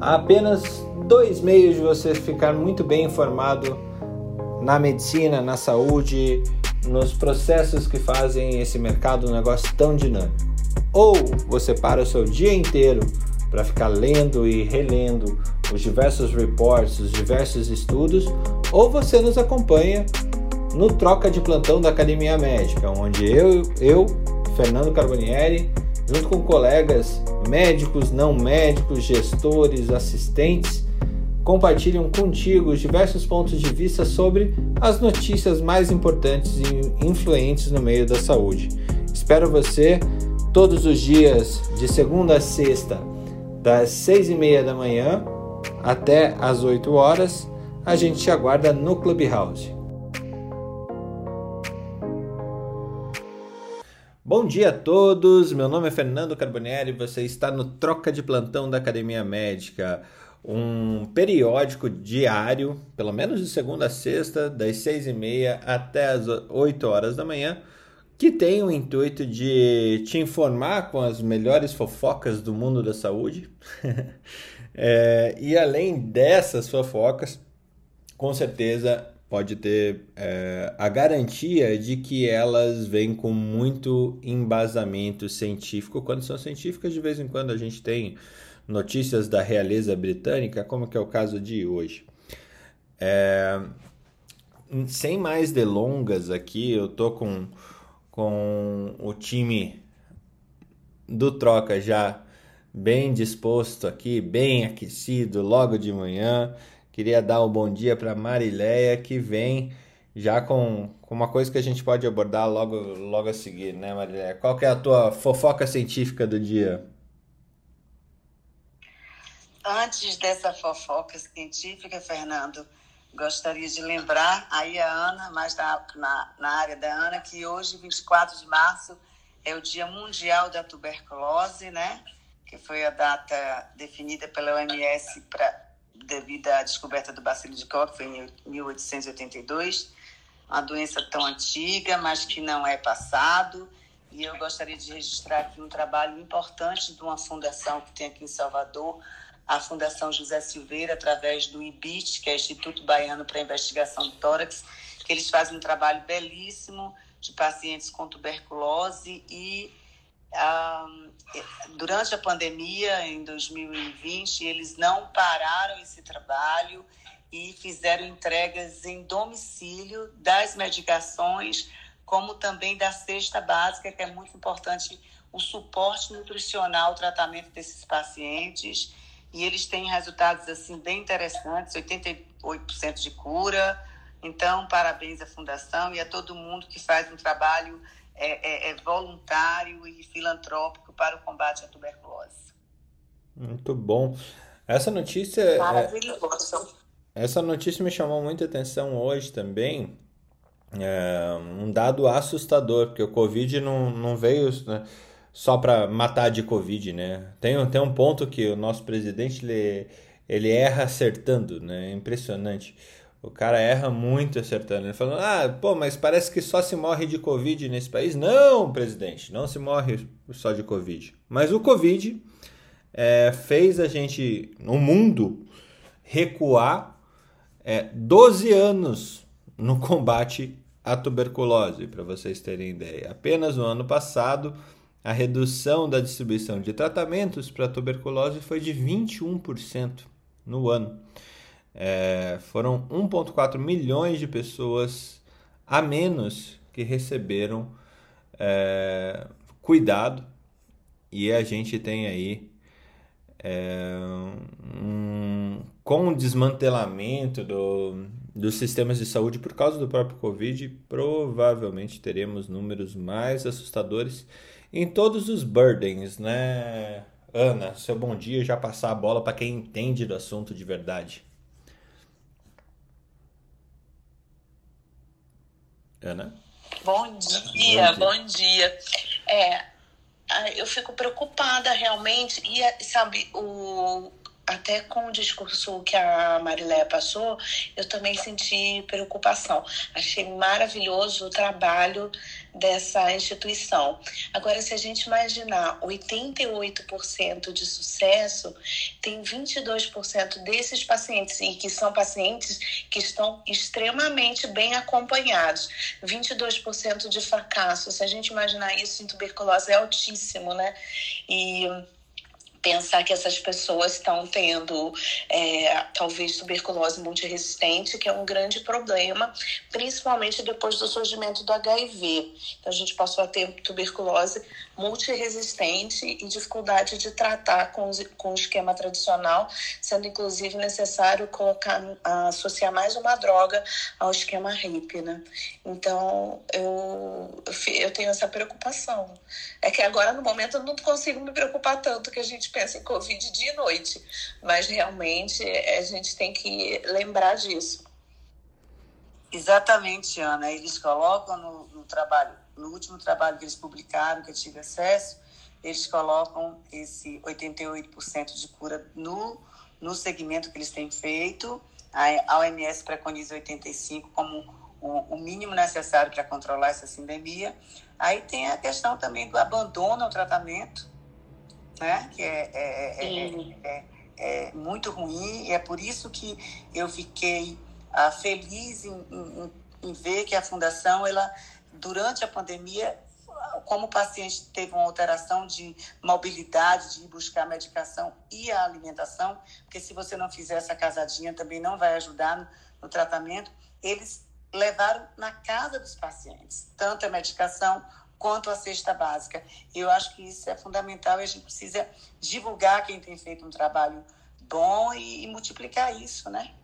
Há apenas dois meios de você ficar muito bem informado na medicina, na saúde, nos processos que fazem esse mercado um negócio tão dinâmico. Ou você para o seu dia inteiro para ficar lendo e relendo os diversos reports, os diversos estudos, ou você nos acompanha no Troca de Plantão da Academia Médica, onde eu, eu Fernando Carbonieri, junto com colegas médicos, não médicos, gestores, assistentes, compartilham contigo os diversos pontos de vista sobre as notícias mais importantes e influentes no meio da saúde. Espero você todos os dias, de segunda a sexta, das seis e meia da manhã até as 8 horas. A gente te aguarda no Clubhouse. Bom dia a todos, meu nome é Fernando Carbonieri e você está no Troca de Plantão da Academia Médica, um periódico diário, pelo menos de segunda a sexta, das seis e meia até as 8 horas da manhã, que tem o intuito de te informar com as melhores fofocas do mundo da saúde. é, e além dessas fofocas, com certeza pode ter é, a garantia de que elas vêm com muito embasamento científico. Quando são científicas, de vez em quando a gente tem notícias da realeza britânica, como que é o caso de hoje. É, sem mais delongas aqui, eu tô com, com o time do Troca já bem disposto aqui, bem aquecido logo de manhã. Queria dar um bom dia para Marileia, que vem já com, com uma coisa que a gente pode abordar logo, logo a seguir, né, Marileia? Qual que é a tua fofoca científica do dia? Antes dessa fofoca científica, Fernando, gostaria de lembrar aí a Ana, mais na, na, na área da Ana, que hoje, 24 de março, é o Dia Mundial da Tuberculose, né? Que foi a data definida pela OMS para devido à descoberta do bacilo de Koch, foi em 1882, uma doença tão antiga, mas que não é passado. E eu gostaria de registrar aqui um trabalho importante de uma fundação que tem aqui em Salvador, a Fundação José Silveira, através do IBIT, que é Instituto Baiano para Investigação do Tórax, que eles fazem um trabalho belíssimo de pacientes com tuberculose e durante a pandemia, em 2020, eles não pararam esse trabalho e fizeram entregas em domicílio das medicações, como também da cesta básica, que é muito importante o suporte nutricional, o tratamento desses pacientes. E eles têm resultados assim bem interessantes, 88% de cura. Então, parabéns à Fundação e a todo mundo que faz um trabalho é, é, é voluntário e filantrópico para o combate à tuberculose. Muito bom. Essa notícia. É, Maravilhoso. É, essa notícia me chamou muita atenção hoje também. É um dado assustador, porque o Covid não, não veio né, só para matar de Covid, né? Tem, tem um ponto que o nosso presidente ele, ele erra acertando, né? É impressionante. O cara erra muito acertando. Ele falando, ah, pô, mas parece que só se morre de Covid nesse país. Não, presidente, não se morre só de Covid. Mas o Covid é, fez a gente, no mundo, recuar é, 12 anos no combate à tuberculose, para vocês terem ideia. Apenas no ano passado, a redução da distribuição de tratamentos para tuberculose foi de 21% no ano. É, foram 1,4 milhões de pessoas a menos que receberam é, cuidado e a gente tem aí é, um, com o desmantelamento do, dos sistemas de saúde por causa do próprio Covid, provavelmente teremos números mais assustadores em todos os burdens, né? Ana, seu bom dia já passar a bola para quem entende do assunto de verdade. Ana? Bom dia, bom dia. Bom dia. É, eu fico preocupada realmente e sabe o até com o discurso que a Marilé passou, eu também senti preocupação. Achei maravilhoso o trabalho dessa instituição. Agora, se a gente imaginar 88% de sucesso, tem 22% desses pacientes, e que são pacientes que estão extremamente bem acompanhados. 22% de fracasso. Se a gente imaginar isso em tuberculose, é altíssimo, né? E pensar que essas pessoas estão tendo é, talvez tuberculose multiresistente, que é um grande problema, principalmente depois do surgimento do HIV. Então a gente passou a ter tuberculose multiresistente e dificuldade de tratar com, com o esquema tradicional, sendo inclusive necessário colocar associar mais uma droga ao esquema RIP, né? Então eu eu tenho essa preocupação. É que agora no momento eu não consigo me preocupar tanto que a gente pensa em Covid dia e noite, mas realmente a gente tem que lembrar disso. Exatamente, Ana. Eles colocam no, no trabalho, no último trabalho que eles publicaram, que eu tive acesso, eles colocam esse 88% de cura no, no segmento que eles têm feito. A OMS preconiza 85% como o, o mínimo necessário para controlar essa sindemia. Aí tem a questão também do abandono ao tratamento, né? que é, é, é, é, muito ruim, e é por isso que eu fiquei ah, feliz em, em, em, ver que a Fundação, ela, durante a pandemia, como o paciente teve uma alteração de mobilidade, de ir buscar a medicação e a alimentação, porque se você não fizer essa casadinha também não vai ajudar no, no tratamento, eles levaram na casa dos pacientes, tanto a medicação quanto a cesta básica. Eu acho que isso é fundamental e a gente precisa divulgar quem tem feito um trabalho bom e, e multiplicar isso, né?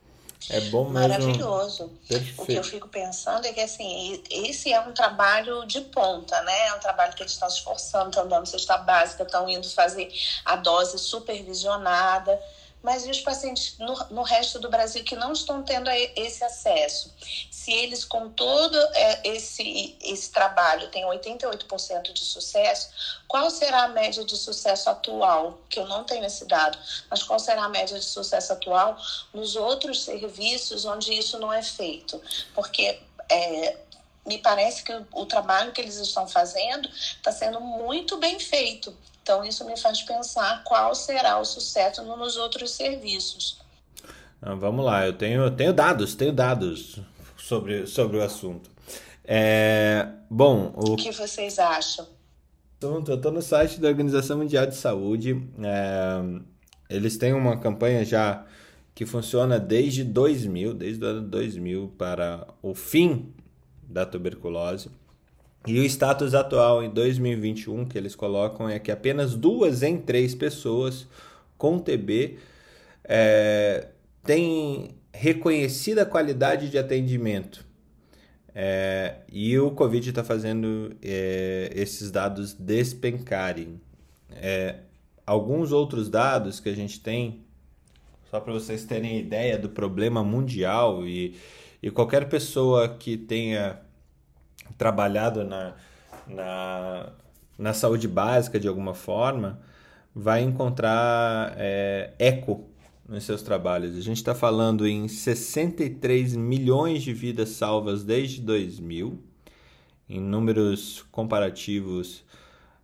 É bom mesmo. Maravilhoso. Perfeito. O que eu fico pensando é que assim, esse é um trabalho de ponta, né? É um trabalho que eles estão se esforçando, estão dando cesta básica, estão indo fazer a dose supervisionada mas e os pacientes no, no, resto do Brasil que não estão tendo esse acesso? Se eles, com todo é, esse, esse trabalho, têm 88% de sucesso, qual será a média de sucesso atual? Que eu não tenho esse dado, mas qual será a média de sucesso atual nos outros serviços onde isso não é feito? Porque é, me parece que o, o, trabalho que eles estão fazendo está sendo muito bem feito. Então, isso me faz pensar qual será o sucesso nos outros serviços. Ah, vamos lá, eu tenho, eu tenho dados, tenho dados sobre, sobre o assunto. É, bom, o... o que vocês acham? Eu estou no site da Organização Mundial de Saúde. É, eles têm uma campanha já que funciona desde 2000, desde o ano 2000 para o fim da tuberculose. E o status atual em 2021 que eles colocam é que apenas duas em três pessoas com TB é, têm reconhecida qualidade de atendimento. É, e o Covid está fazendo é, esses dados despencarem. É, alguns outros dados que a gente tem, só para vocês terem ideia do problema mundial, e, e qualquer pessoa que tenha trabalhado na, na, na saúde básica de alguma forma, vai encontrar é, eco nos seus trabalhos. A gente está falando em 63 milhões de vidas salvas desde 2000, em números comparativos.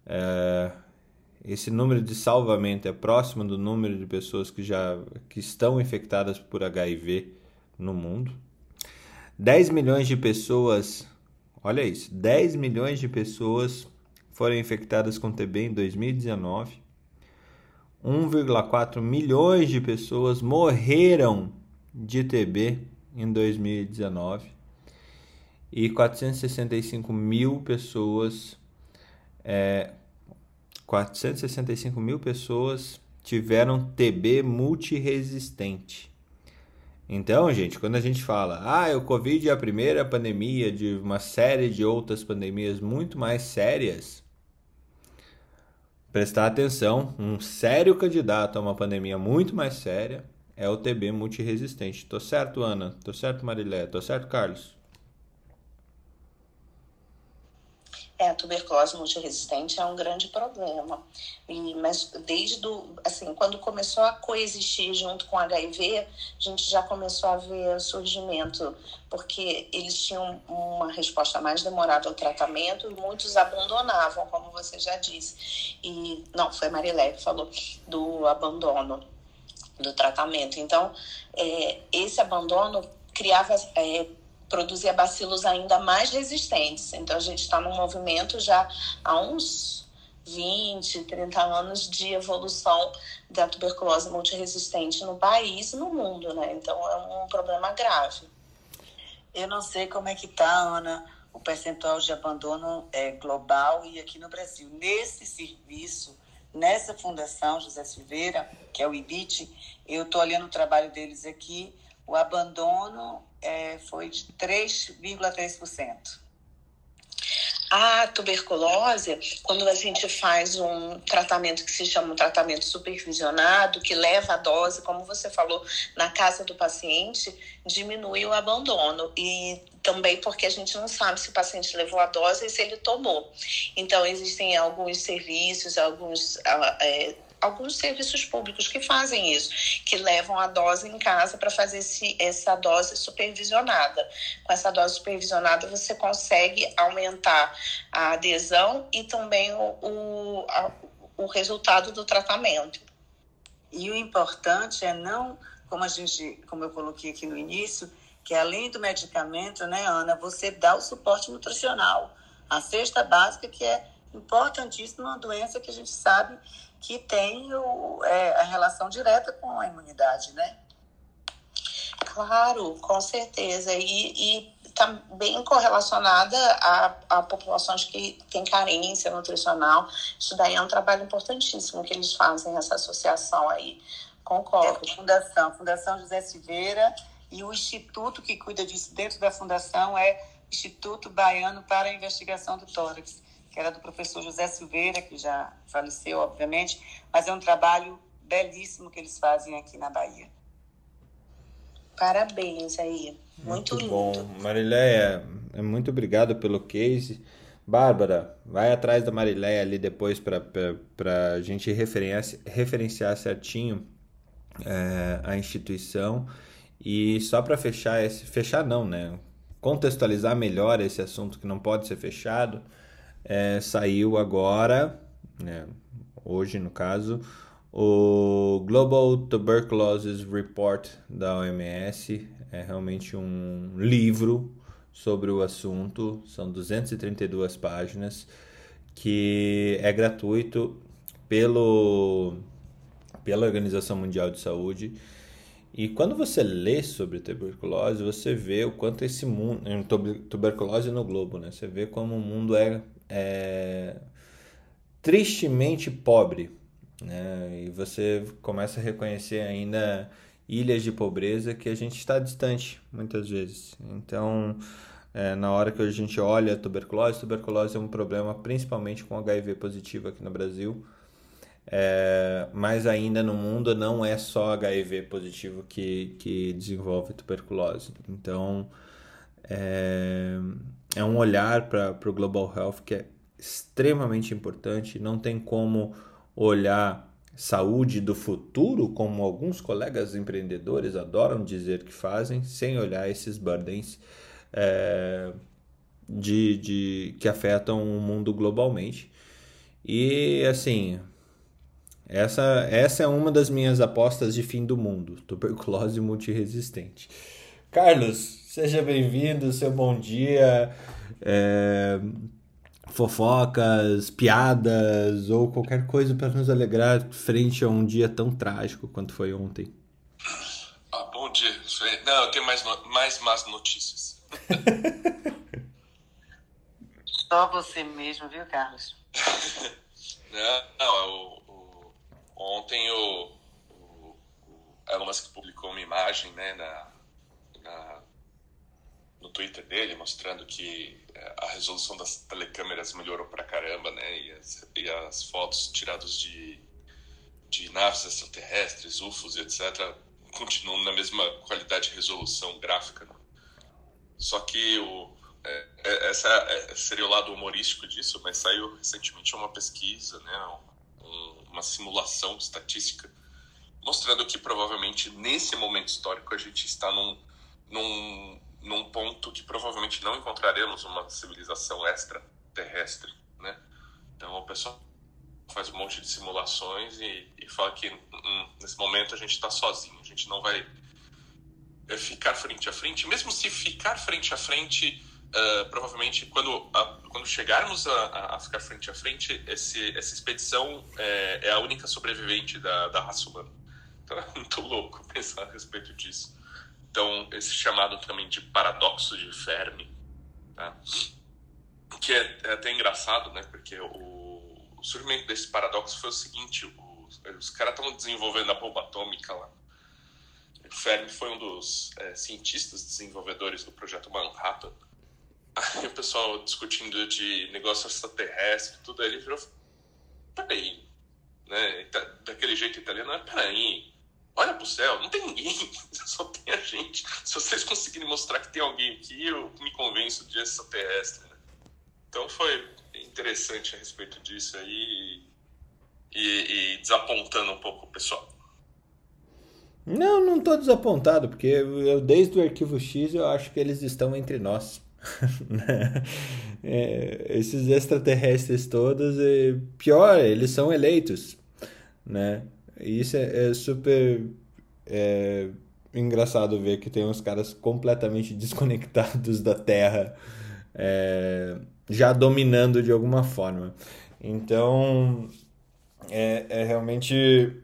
É, esse número de salvamento é próximo do número de pessoas que já que estão infectadas por HIV no mundo. 10 milhões de pessoas Olha isso, 10 milhões de pessoas foram infectadas com TB em 2019. 1,4 milhões de pessoas morreram de TB em 2019 e 465 mil pessoas é, 465 mil pessoas tiveram TB multiresistente. Então, gente, quando a gente fala, ah, o Covid é a primeira pandemia de uma série de outras pandemias muito mais sérias, prestar atenção, um sério candidato a uma pandemia muito mais séria é o TB multiresistente. Tô certo, Ana? Tô certo, Marilé? Tô certo, Carlos? É, a tuberculose multiresistente é um grande problema. E, mas desde do, assim, quando começou a coexistir junto com HIV, a gente já começou a ver surgimento, porque eles tinham uma resposta mais demorada ao tratamento e muitos abandonavam, como você já disse. E não, foi Marilé que falou do abandono do tratamento. Então, é, esse abandono criava é, produzia bacilos ainda mais resistentes. Então, a gente está num movimento já há uns 20, 30 anos de evolução da tuberculose multiresistente no país e no mundo, né? Então, é um problema grave. Eu não sei como é que está, Ana, o percentual de abandono é, global e aqui no Brasil. Nesse serviço, nessa fundação José Silveira, que é o IBIT, eu estou olhando o trabalho deles aqui, o abandono é, foi de 3,3%. A tuberculose, quando a gente faz um tratamento que se chama um tratamento supervisionado, que leva a dose, como você falou, na casa do paciente, diminui o abandono. E também porque a gente não sabe se o paciente levou a dose e se ele tomou. Então, existem alguns serviços, alguns. É, alguns serviços públicos que fazem isso, que levam a dose em casa para fazer esse, essa dose supervisionada. Com essa dose supervisionada, você consegue aumentar a adesão e também o, o, a, o resultado do tratamento. E o importante é não, como a gente, como eu coloquei aqui no início, que além do medicamento, né, Ana, você dá o suporte nutricional, a cesta básica que é importantíssima, uma doença que a gente sabe que tem o, é, a relação direta com a imunidade, né? Claro, com certeza. E está bem correlacionada a, a populações que têm carência nutricional. Isso daí é um trabalho importantíssimo que eles fazem, essa associação aí. Concordo. É a Fundação, Fundação José Silveira e o instituto que cuida disso dentro da fundação é Instituto Baiano para a Investigação do Tórax que era do professor José Silveira, que já faleceu, obviamente, mas é um trabalho belíssimo que eles fazem aqui na Bahia. Parabéns aí, muito, muito lindo. bom. Mariléia, é muito obrigado pelo case. Bárbara, vai atrás da Mariléia ali depois para a gente referenciar, referenciar certinho é, a instituição. E só para fechar esse. Fechar não, né? Contextualizar melhor esse assunto que não pode ser fechado é, saiu agora, né, hoje no caso, o Global Tuberculosis Report da OMS. É realmente um livro sobre o assunto, são 232 páginas, que é gratuito pelo, pela Organização Mundial de Saúde. E quando você lê sobre tuberculose, você vê o quanto esse mundo, tuberculose no globo, né? Você vê como o mundo é é, tristemente pobre. Né? E você começa a reconhecer ainda ilhas de pobreza que a gente está distante muitas vezes. Então, é, na hora que a gente olha a tuberculose, tuberculose é um problema principalmente com HIV positivo aqui no Brasil. É, mas ainda no mundo não é só HIV positivo que, que desenvolve tuberculose. Então, é, é um olhar para o Global Health que é extremamente importante. Não tem como olhar saúde do futuro, como alguns colegas empreendedores adoram dizer que fazem, sem olhar esses burdens é, de, de, que afetam o mundo globalmente. E assim, essa, essa é uma das minhas apostas de fim do mundo: tuberculose multiresistente. Carlos, Seja bem-vindo, seu bom dia. É, fofocas, piadas ou qualquer coisa para nos alegrar frente a um dia tão trágico quanto foi ontem. Ah, bom dia. Não, eu tenho mais, mais más notícias. Só você mesmo, viu, Carlos? não, não o, o, ontem o, o, o Elon Musk publicou uma imagem né, na, na no Twitter dele, mostrando que é, a resolução das telecâmeras melhorou pra caramba, né? E as, e as fotos tiradas de, de naves extraterrestres, UFOs etc., continuam na mesma qualidade de resolução gráfica. Né? Só que o, é, é, essa é, seria o lado humorístico disso, mas saiu recentemente uma pesquisa, né, um, uma simulação estatística mostrando que provavelmente nesse momento histórico a gente está num, num, num ponto que provavelmente não encontraremos uma civilização extraterrestre, né? Então o pessoal faz um monte de simulações e, e fala que hum, nesse momento a gente está sozinho, a gente não vai é, ficar frente a frente, mesmo se ficar frente a frente, uh, provavelmente quando, a, quando chegarmos a, a, ficar frente a frente, esse, essa expedição é, é, a única sobrevivente da, da raça humana. Então é muito louco pensar a respeito disso. Então, esse chamado também de paradoxo de Fermi, tá? que é, é, até engraçado, né? Porque o, o, surgimento desse paradoxo foi o seguinte: o, os caras estão desenvolvendo a bomba atômica lá. Fermi foi um dos é, cientistas desenvolvedores do projeto Manhattan. Aí o pessoal discutindo de negócio extraterrestre, tudo aí, ele virou: peraí, né? Daquele jeito italiano, peraí, olha pro céu, não tem ninguém, só tem a gente. Se vocês conseguirem mostrar que tem alguém aqui, eu me convenço de extraterrestre. Né? Então foi interessante a respeito disso aí e, e, desapontando um pouco o pessoal. Não, não tô desapontado, porque eu, desde o arquivo X eu acho que eles estão entre nós. é, esses extraterrestres todos, e pior, eles são eleitos, né? E isso é, é super é, engraçado ver que tem uns caras completamente desconectados da Terra é, já dominando de alguma forma. Então, é, é realmente.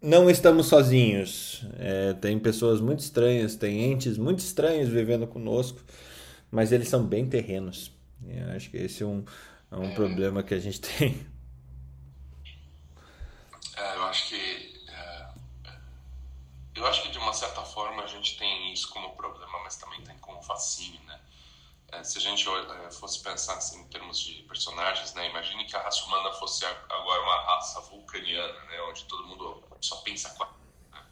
Não estamos sozinhos. É, tem pessoas muito estranhas, tem entes muito estranhos vivendo conosco, mas eles são bem terrenos. Eu acho que esse é um, é um problema que a gente tem é, eu acho que é, eu acho que de uma certa forma a gente tem isso como problema, mas também tem como fascínio, né? É, se a gente é, fosse pensar assim, em termos de personagens, né? Imagine que a raça humana fosse agora uma raça vulcaniana, né? Onde todo mundo só pensa com né?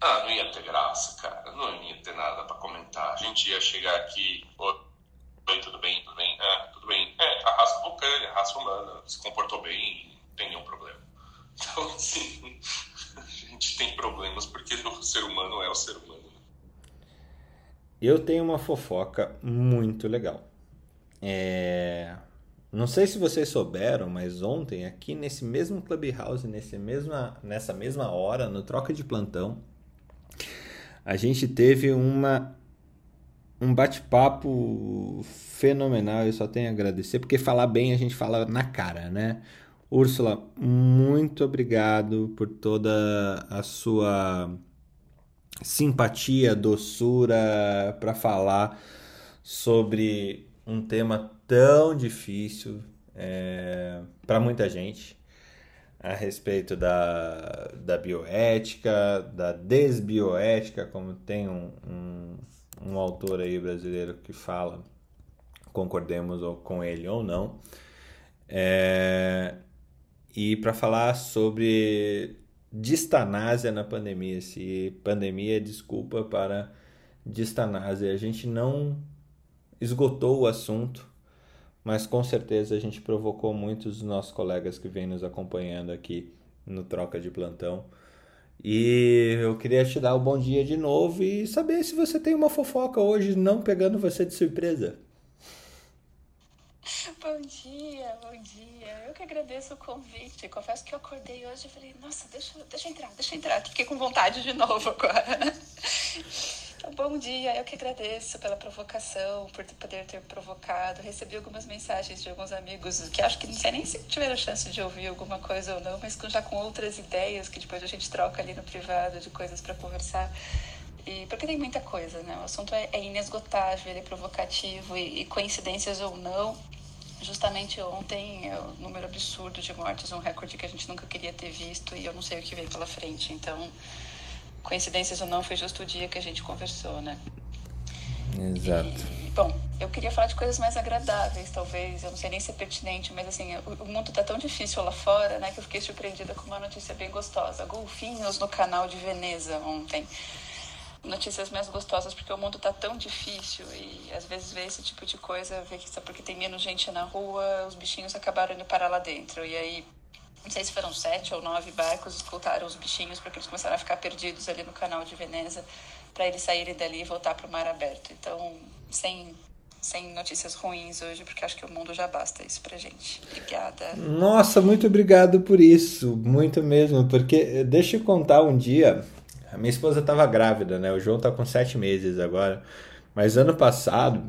Ah, não ia ter graça, cara. Não ia ter nada para comentar. A gente ia chegar aqui, oi, tudo bem, tudo bem, é, tudo bem. É, a raça vulcânica, a raça humana se comportou bem, não tem nenhum problema. Então, assim, a gente tem problemas porque o ser humano é o ser humano. Né? Eu tenho uma fofoca muito legal. É... Não sei se vocês souberam, mas ontem, aqui nesse mesmo Clubhouse, nesse mesma, nessa mesma hora, no troca de plantão, a gente teve uma um bate-papo fenomenal. Eu só tenho a agradecer, porque falar bem a gente fala na cara, né? Úrsula, muito obrigado por toda a sua simpatia, doçura para falar sobre um tema tão difícil é, para muita gente a respeito da, da bioética, da desbioética, como tem um, um, um autor aí brasileiro que fala, concordemos com ele ou não. É, e para falar sobre distanásia na pandemia, se pandemia é desculpa para distanásia. A gente não esgotou o assunto, mas com certeza a gente provocou muitos dos nossos colegas que vêm nos acompanhando aqui no Troca de Plantão. E eu queria te dar o um bom dia de novo e saber se você tem uma fofoca hoje, não pegando você de surpresa. Bom dia, bom dia. Eu que agradeço o convite. Confesso que eu acordei hoje e falei, nossa, deixa, deixa eu entrar, deixa eu entrar. Fiquei com vontade de novo agora. Bom dia, eu que agradeço pela provocação, por poder ter provocado. Recebi algumas mensagens de alguns amigos que acho que não sei nem se tiveram chance de ouvir alguma coisa ou não, mas já com outras ideias que depois a gente troca ali no privado de coisas para conversar. E, porque tem muita coisa, né? O assunto é, é inesgotável, ele é provocativo e, e coincidências ou não, Justamente ontem, é o número absurdo de mortes, um recorde que a gente nunca queria ter visto e eu não sei o que vem pela frente. Então, coincidências ou não, foi justo o dia que a gente conversou, né? Exato. E, bom, eu queria falar de coisas mais agradáveis, talvez. Eu não sei nem se é pertinente, mas assim, o, o mundo tá tão difícil lá fora, né, que eu fiquei surpreendida com uma notícia bem gostosa. Golfinhos no canal de Veneza ontem. notícias mais gostosas, porque o mundo tá tão difícil e às vezes ver esse tipo de coisa, ver que só porque tem menos gente na rua, os bichinhos acabaram indo parar lá dentro. E aí, não sei se foram sete ou nove barcos, escutaram os bichinhos porque eles começaram a ficar perdidos ali no canal de Veneza, para eles saírem dali e voltar para o mar aberto. Então, sem sem notícias ruins hoje, porque acho que o mundo já basta isso pra gente. Obrigada. Nossa, muito obrigado por isso, muito mesmo, porque eh, deixa eu contar um dia, a minha esposa estava grávida, né? O João tá com sete meses agora, mas ano passado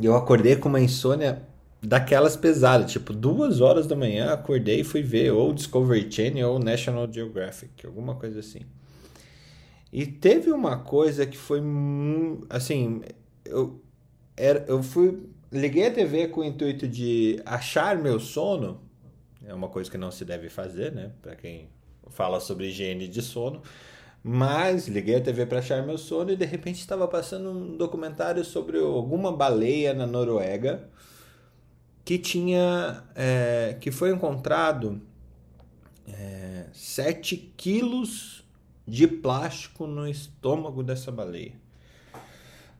eu acordei com uma insônia daquelas pesadas, tipo duas horas da manhã acordei e fui ver ou Discovery Channel ou National Geographic, alguma coisa assim. E teve uma coisa que foi assim, eu era, eu fui liguei a TV com o intuito de achar meu sono. É uma coisa que não se deve fazer, né? Para quem fala sobre higiene de sono. Mas liguei a TV para achar meu sono e de repente estava passando um documentário sobre alguma baleia na Noruega que tinha é, que foi encontrado é, 7 quilos de plástico no estômago dessa baleia.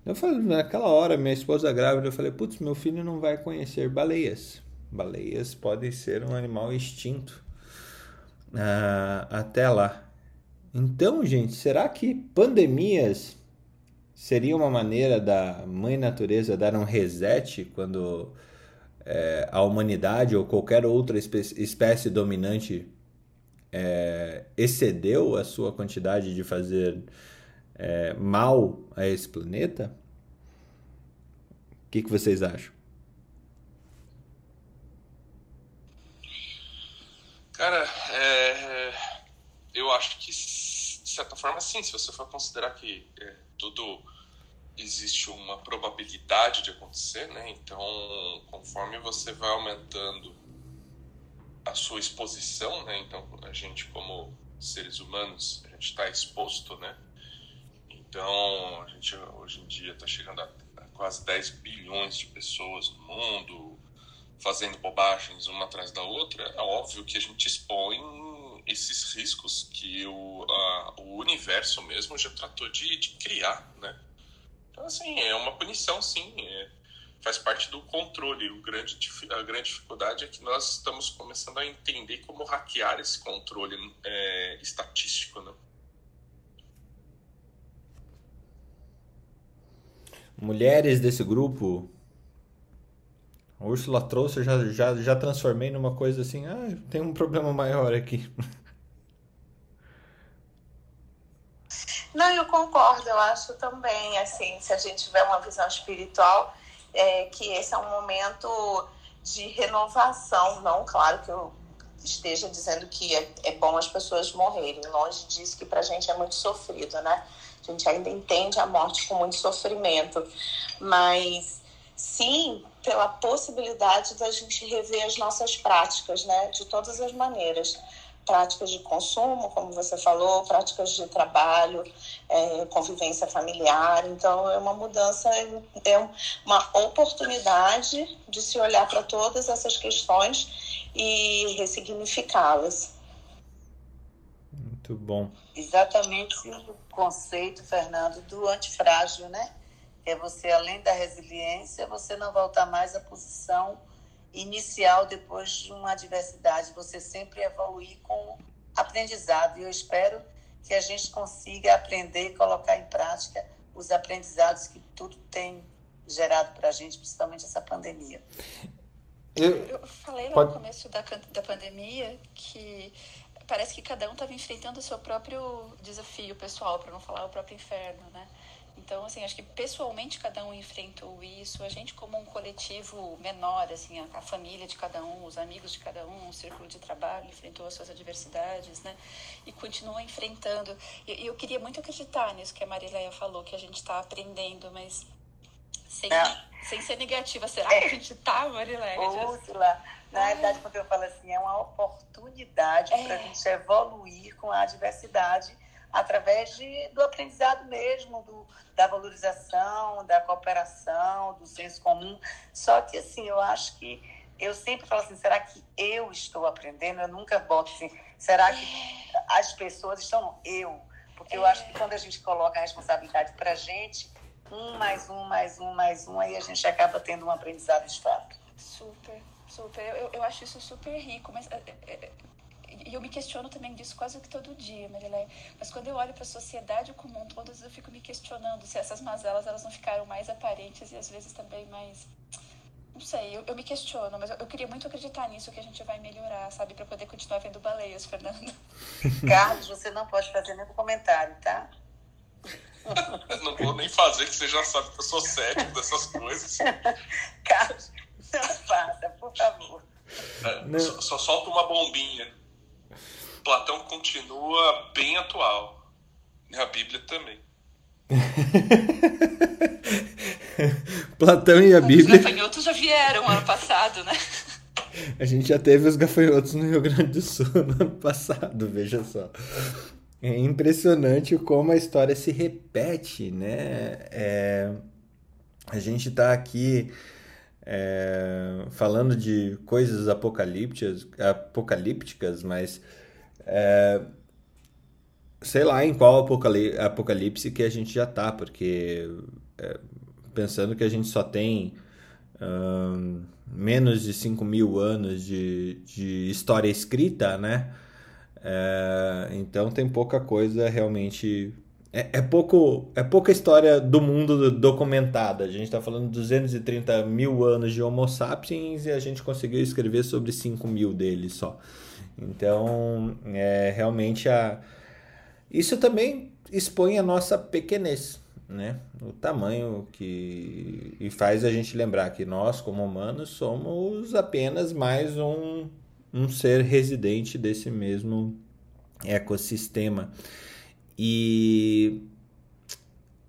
Eu falei, naquela hora, minha esposa grávida, eu falei, putz, meu filho não vai conhecer baleias. Baleias podem ser um animal extinto ah, até lá. Então, gente, será que pandemias seria uma maneira da mãe natureza dar um reset quando é, a humanidade ou qualquer outra espécie dominante é, excedeu a sua quantidade de fazer é, mal a esse planeta? O que, que vocês acham? Cara, é, eu acho que, de certa forma, sim. Se você for considerar que é, tudo existe uma probabilidade de acontecer, né? Então, conforme você vai aumentando a sua exposição, né? Então, a gente como seres humanos, a gente está exposto, né? Então, a gente hoje em dia está chegando a, quase 10 bilhões de pessoas no mundo, fazendo bobagens uma atrás da outra. É óbvio que a gente expõe esses riscos que o, a, o universo mesmo já tratou de, de, criar, né? Então, assim, é uma punição, sim. É, faz parte do controle. O grande, a grande dificuldade é que nós estamos começando a entender como hackear esse controle é, estatístico, né? mulheres desse grupo. A Úrsula trouxe, eu já, já, já transformei numa coisa assim, ah, tem um problema maior aqui. Não, eu concordo, eu acho também, assim, se a gente tiver uma visão espiritual, é, que esse é um momento de renovação, não, claro que eu esteja dizendo que é, é bom as pessoas morrerem, longe disso que pra gente é muito sofrido, né? A gente ainda entende a morte com muito sofrimento, mas sim pela possibilidade da gente rever as nossas práticas, né, de todas as maneiras. Práticas de consumo, como você falou, práticas de trabalho, é, convivência familiar. Então, é uma mudança, é uma oportunidade de se olhar para todas essas questões e ressignificá-las. Muito bom. Exatamente o conceito, Fernando, do antifrágil, né? É você, além da resiliência, você não voltar mais à posição inicial depois de uma adversidade. Você sempre evoluir com aprendizado. E eu espero que a gente consiga aprender e colocar em prática os aprendizados que tudo tem gerado para a gente, principalmente essa pandemia. Eu, eu falei no Pode... começo da, da pandemia que parece que cada um estava enfrentando o seu próprio desafio pessoal, para não falar o próprio inferno, né? Então, assim, acho que pessoalmente cada um enfrentou isso, a gente como um coletivo menor, assim, a, família de cada um, os amigos de cada um, o círculo de trabalho enfrentou as suas adversidades, né? E continua enfrentando. E eu queria muito acreditar nisso que a Marileia falou, que a gente está aprendendo, mas sem, é. sem ser negativa. Será é. que a gente está, Marileia? Úrsula, na verdade, quando eu falo assim, é uma oportunidade é. para a gente evoluir com a adversidade através de, do aprendizado mesmo, do, da valorização, da cooperação, do senso comum. Só que, assim, eu acho que eu sempre falo assim, será que eu estou aprendendo? Eu nunca boto assim, será que as pessoas estão... Eu, Porque eu acho que quando a gente coloca a responsabilidade para a gente, um mais um, mais um, mais um, aí a gente acaba tendo um aprendizado de fato. Super, super. Eu, eu acho isso super rico, mas é, é, é, e eu me questiono também disso quase que todo dia, Marilé. Mas quando eu olho para a sociedade como um todo, eu fico me questionando se essas mazelas elas não ficaram mais aparentes e às vezes também mais não sei, eu, eu me questiono, mas eu, eu, queria muito acreditar nisso, que a gente vai melhorar, sabe? Para poder continuar vendo baleias, Fernando. Carlos, você não pode fazer nenhum comentário, tá? não vou nem fazer, que você já sabe que eu sou cético dessas coisas. Carlos, não faça, por favor. É, só, só solta uma bombinha. Platão continua bem atual. E a Bíblia também. Platão e a Bíblia. Os gafanhotos já vieram ano passado, né? A gente já teve os gafanhotos no Rio Grande do Sul no ano passado, veja só. É impressionante como a história se repete, né? É, a gente está aqui é, falando de coisas apocalípticas, apocalípticas mas é, sei lá em qual apocalipse que a gente já tá, porque é, pensando que a gente só tem menos de 5 mil anos de, de história escrita, né? É, então tem pouca coisa realmente. É, é, pouco, é pouca história do mundo documentada. A gente está falando de 230 mil anos de Homo sapiens e a gente conseguiu escrever sobre 5 mil deles só. Então, é realmente a. Isso também expõe a nossa pequenez, né? O tamanho que. E faz a gente lembrar que nós, como humanos, somos apenas mais um um ser residente desse mesmo ecossistema. E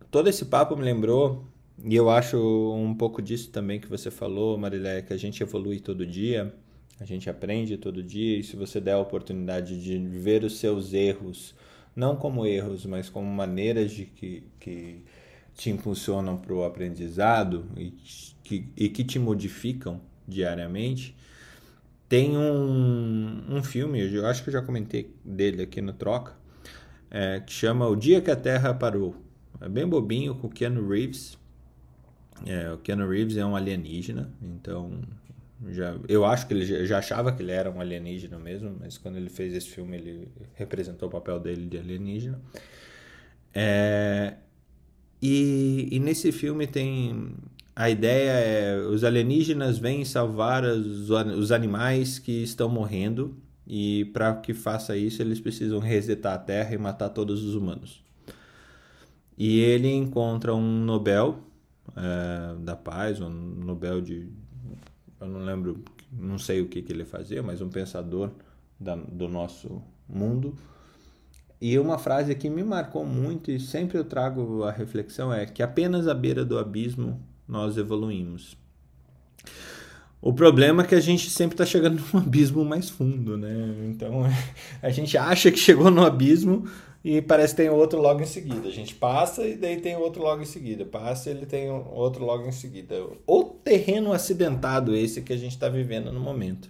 todo esse papo me lembrou, e eu acho um pouco disso também que você falou, Marilé, que a gente evolui todo dia, a gente aprende todo dia, e se você der a oportunidade de ver os seus erros, não como erros, mas como maneiras de que, que te impulsionam para o aprendizado e que, e que te modificam diariamente, tem um, um filme, eu acho que eu já comentei dele aqui no Troca, é, que chama O Dia que a Terra Parou. É bem bobinho, com o Keanu Reeves. É, o Keanu Reeves é um alienígena, então já, eu acho que ele já, já, achava que ele era um alienígena mesmo, mas quando ele fez esse filme ele representou o papel dele de alienígena. É, e, e nesse filme tem a ideia é os alienígenas vêm salvar os, os animais que estão morrendo e para que faça isso eles precisam resetar a Terra e matar todos os humanos. E ele encontra um Nobel é, da Paz, um Nobel de eu não lembro, não sei o que, que ele fazia, mas um pensador da, do nosso mundo. E uma frase que me marcou muito e sempre eu trago a reflexão é que apenas à beira do abismo nós evoluímos. O problema é que a gente sempre está chegando num abismo mais fundo, né? Então a gente acha que chegou no abismo e parece que tem outro logo em seguida. A gente passa e daí tem outro logo em seguida. Passa e ele tem outro logo em seguida. O terreno acidentado esse que a gente está vivendo no momento.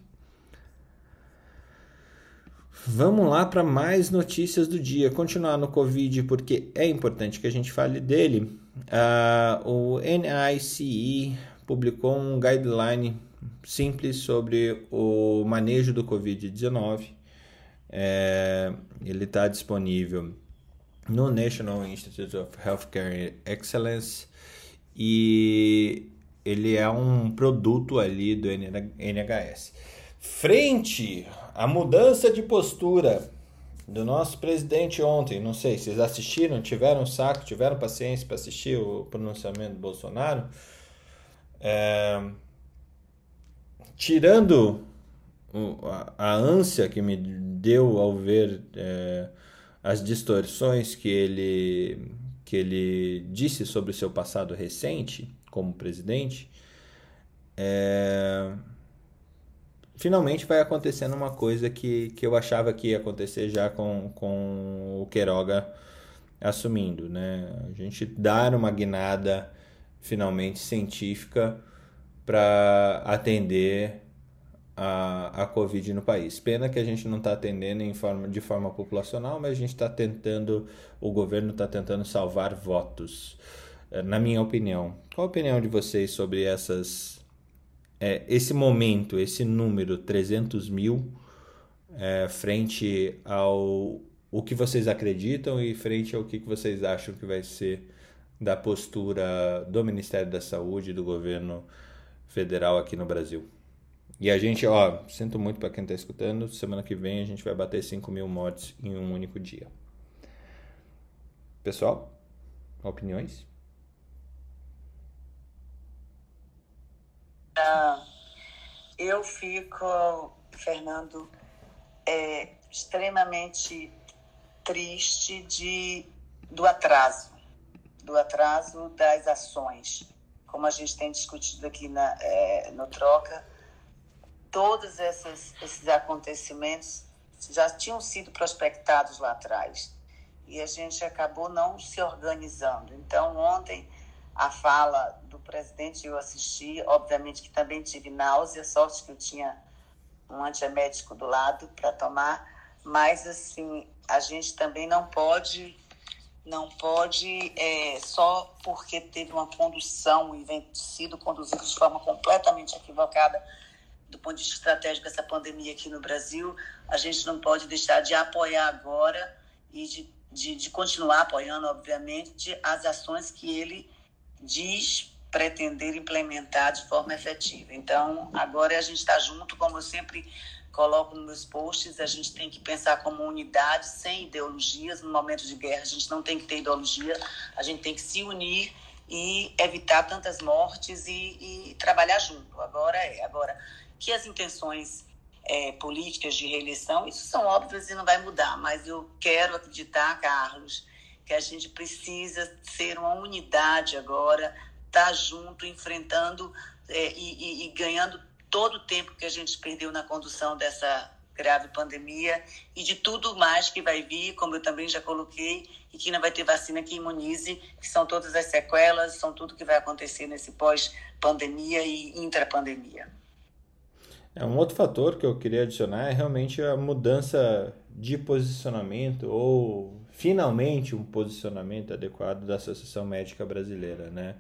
Vamos lá para mais notícias do dia. Continuar no Covid porque é importante que a gente fale dele. Uh, o NICE publicou um guideline simples sobre o manejo do Covid-19. É, ele está disponível no National Institute of Healthcare Excellence e ele é um produto ali do NHS. Frente à mudança de postura do nosso presidente ontem. Não sei, vocês assistiram, tiveram saco, tiveram paciência para assistir o pronunciamento do Bolsonaro? É, tirando a, ânsia que me deu ao ver é, as distorções que ele, que ele disse sobre o seu passado recente como presidente, é, finalmente vai acontecendo uma coisa que, que eu achava que ia acontecer já com, com o Queiroga assumindo, né? A gente dar uma guinada finalmente científica para atender a, a Covid no país. Pena que a gente não está atendendo em forma, de forma populacional, mas a gente está tentando, o governo está tentando salvar votos, é, na minha opinião. Qual a opinião de vocês sobre essas, é, esse momento, esse número, 300 mil, é, frente ao o que vocês acreditam e frente ao que vocês acham que vai ser da postura do Ministério da Saúde e do governo federal aqui no Brasil. E a gente, ó, sinto muito para quem está escutando, semana que vem a gente vai bater 5 mil mortes em um único dia. Pessoal, opiniões? Ah, eu fico, Fernando, é, extremamente triste de, do atraso, do atraso das ações. Como a gente tem discutido aqui na, é, no Troca, todos esses, esses acontecimentos já tinham sido prospectados lá atrás. E a gente acabou não se organizando. Então, ontem, a fala do presidente eu assisti, obviamente que também tive náusea, sorte que eu tinha um antiemético do lado para tomar, mas assim, a gente também não pode não pode é, só porque teve uma condução e sido conduzido de forma completamente equivocada do ponto de vista estratégico essa pandemia aqui no Brasil, a gente não pode deixar de apoiar agora e de, de, de continuar apoiando, obviamente, as ações que ele diz pretender implementar de forma efetiva. Então, agora a gente está junto, como eu sempre coloco nos meus posts, a gente tem que pensar como unidade, sem ideologias. No momento de guerra, a gente não tem que ter ideologia, a gente tem que se unir e evitar tantas mortes e, e trabalhar junto. Agora é. Agora, que as intenções é, políticas de reeleição, isso são óbvias e não vai mudar, mas eu quero acreditar, Carlos, que a gente precisa ser uma unidade agora, estar tá junto, enfrentando é, e, e, e ganhando todo o tempo que a gente perdeu na condução dessa grave pandemia e de tudo mais que vai vir, como eu também já coloquei, e que não vai ter vacina que imunize, que são todas as sequelas, são tudo que vai acontecer nesse pós-pandemia e intrapandemia. É, um outro fator que eu queria adicionar é realmente a mudança de posicionamento ou finalmente um posicionamento adequado da Associação Médica Brasileira, né?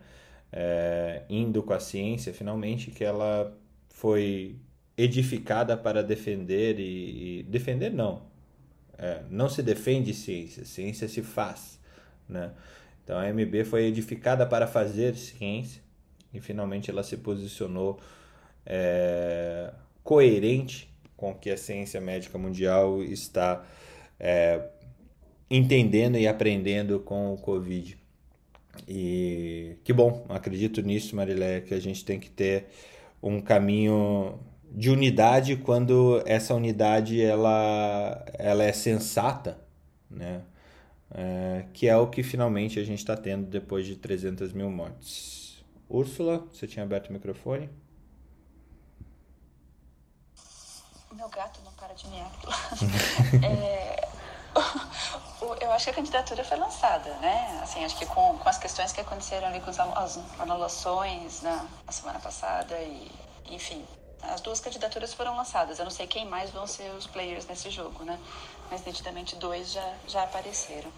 É, indo com a ciência, finalmente que ela foi edificada para defender e, e defender não, é, não se defende ciência, ciência se faz, né? Então a MB foi edificada para fazer ciência e finalmente ela se posicionou é, coerente com o que a ciência médica mundial está é, entendendo e aprendendo com o Covid. E que bom, acredito nisso, Marilé, que a gente tem que ter um caminho de unidade quando essa unidade ela, ela é sensata, né? É, que é o que finalmente a gente está tendo depois de 300 mil mortes. Úrsula, você tinha aberto o microfone? Meu gato não para de miar. é, eu acho que a candidatura foi lançada, né? Assim, acho que com, com as questões que aconteceram ali com as anulações na, na semana passada e, enfim, as duas candidaturas foram lançadas. Eu não sei quem mais vão ser os players nesse jogo, né? Mas nitidamente dois já, já apareceram.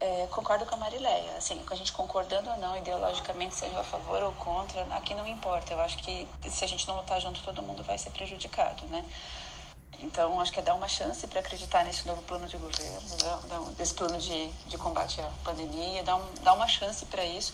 É, concordo com a Marileia. Assim, com a gente concordando ou não ideologicamente, seja a favor ou contra, aqui não importa. Eu acho que se a gente não lutar junto, todo mundo vai ser prejudicado, né? Então, acho que é dar uma chance para acreditar nesse novo plano de governo, né? desse plano de, de combate à pandemia, dar, um, dar uma chance para isso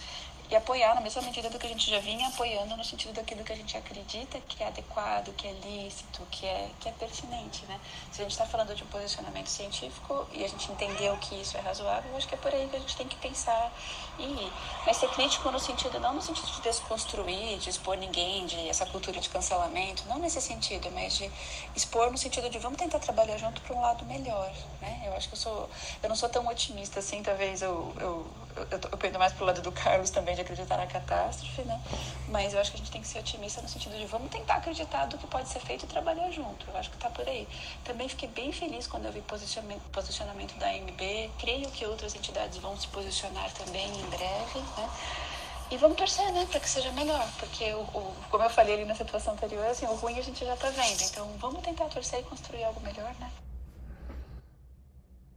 e apoiar na mesma medida do que a gente já vinha apoiando no sentido daquilo que a gente acredita que é adequado, que é lícito, que é, que é pertinente, né? Se a gente está falando de um posicionamento científico e a gente entendeu que isso é razoável, eu acho que é por aí que a gente tem que pensar e ir. Mas ser crítico no sentido, não no sentido de desconstruir, de expor ninguém, de essa cultura de cancelamento, não nesse sentido, mas de expor no sentido de vamos tentar trabalhar junto para um lado melhor, né? Eu acho que eu sou, eu não sou tão otimista assim, talvez eu, eu, eu, eu, eu pendo mais pro lado do Carlos também, de acreditar na catástrofe, né? Mas eu acho que a gente tem que ser otimista no sentido de vamos tentar acreditar do que pode ser feito e trabalhar junto. Eu acho que tá por aí. Também fiquei bem feliz quando eu vi posicionamento, posicionamento da AMB. Creio que outras entidades vão se posicionar também em breve, né? e vamos torcer, né, para que seja melhor, porque o, o, como eu falei ali na situação anterior, assim, o ruim a gente já está vendo, então vamos tentar torcer e construir algo melhor, né?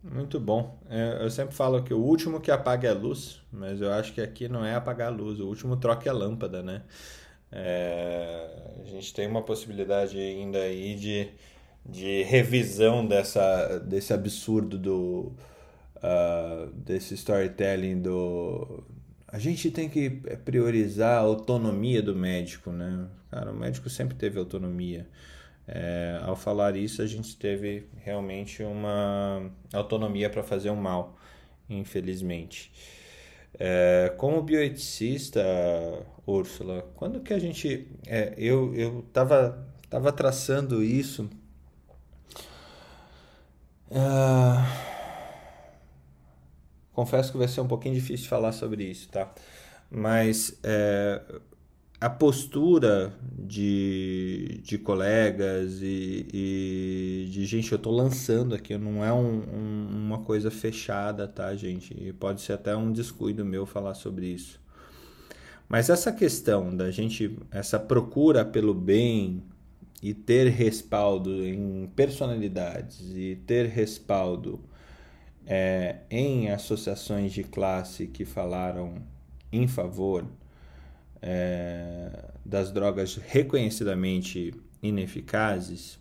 Muito bom. É, eu sempre falo que o último que apaga é a luz, mas eu acho que aqui não é apagar a luz, o último troca é a lâmpada, né? É, a gente tem uma possibilidade ainda aí de, de revisão dessa, desse absurdo do uh, desse storytelling do a gente tem que priorizar a autonomia do médico, né? Cara, o médico sempre teve autonomia. É, ao falar isso, a gente teve realmente uma autonomia para fazer o um mal, infelizmente. É, como bioeticista, Úrsula, quando que a gente. É, eu eu tava, tava traçando isso. Uh, confesso que vai ser um pouquinho difícil falar sobre isso, tá? Mas é, a postura de, de colegas e, e de gente, eu estou lançando aqui, não é um, um, uma coisa fechada, tá, gente? E pode ser até um descuido meu falar sobre isso. Mas essa questão da gente, essa procura pelo bem e ter respaldo em personalidades e ter respaldo é, em associações de classe que falaram em favor é, das drogas reconhecidamente ineficazes,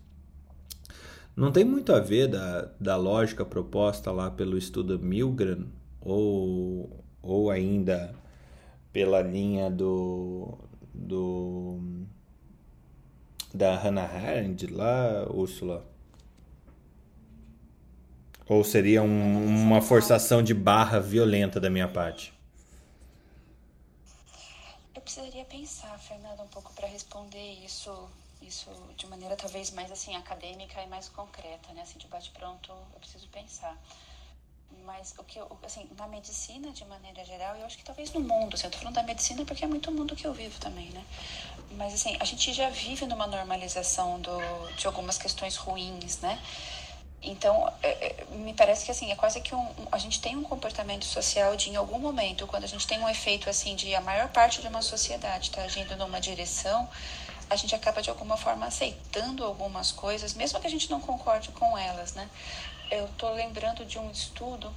não tem muito a ver da, da lógica proposta lá pelo estudo Milgram ou, ou ainda pela linha do, do da Hannah Arendt lá, Úrsula? Ou seria um, uma forçação de barra violenta da minha parte? Eu precisaria pensar, Fernanda, um pouco para responder isso, isso de maneira talvez mais assim acadêmica e mais concreta, né? Assim, de bate pronto, eu preciso pensar. Mas o que eu, assim, na medicina de maneira geral, eu acho que talvez no mundo, assim, eu tô falando da medicina porque é muito o mundo que eu vivo também, né? Mas assim, a gente já vive numa normalização do, de algumas questões ruins, né? Então, é, é, me parece que assim, é quase que um, a gente tem um comportamento social de em algum momento, quando a gente tem um efeito assim de a maior parte de uma sociedade está agindo numa direção, a gente acaba de alguma forma aceitando algumas coisas, mesmo que a gente não concorde com elas, né? Eu tô lembrando de um estudo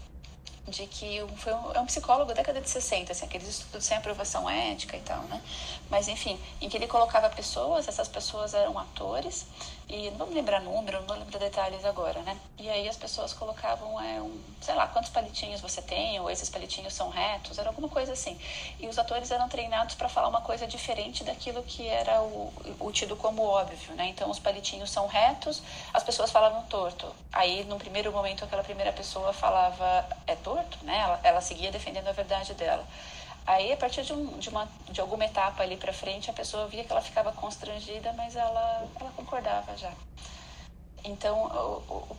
de que foi um, é um psicólogo da década de 60, assim, aqueles estudos sem aprovação ética e tal, né? Mas, enfim, em que ele colocava pessoas, essas pessoas eram atores, e não vou lembrar número, não lembro detalhes agora, né? E aí as pessoas colocavam, é, um, sei lá, quantos palitinhos você tem, ou esses palitinhos são retos, era alguma coisa assim. E os atores eram treinados para falar uma coisa diferente daquilo que era o, o tido como óbvio, né? Então os palitinhos são retos, as pessoas falavam torto. Aí, no primeiro momento, aquela primeira pessoa falava é torto, né? Ela, ela seguia defendendo a verdade dela. Aí, a partir de, um, de, uma, de alguma etapa ali para frente, a pessoa via que ela ficava constrangida, mas ela, ela concordava já. Então, o, o,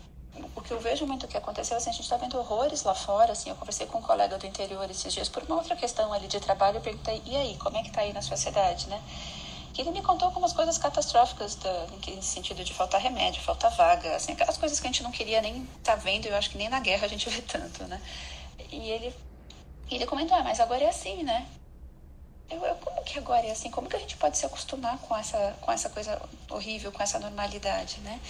o que eu vejo muito que aconteceu, assim, a gente está vendo horrores lá fora, assim, eu conversei com um colega do interior esses dias por uma outra questão ali de trabalho, eu perguntei, e aí, como é que está aí na sua cidade, né? Que ele me contou algumas coisas catastróficas da, em sentido de faltar remédio, faltar vaga, assim, aquelas coisas que a gente não queria nem estar tá vendo, eu acho que nem na guerra a gente vê tanto, né? E ele ele comentou, ah, mas agora é assim, né? Eu, eu, como que agora é assim? Como que a gente pode se acostumar com essa, com essa coisa horrível, com essa normalidade, né?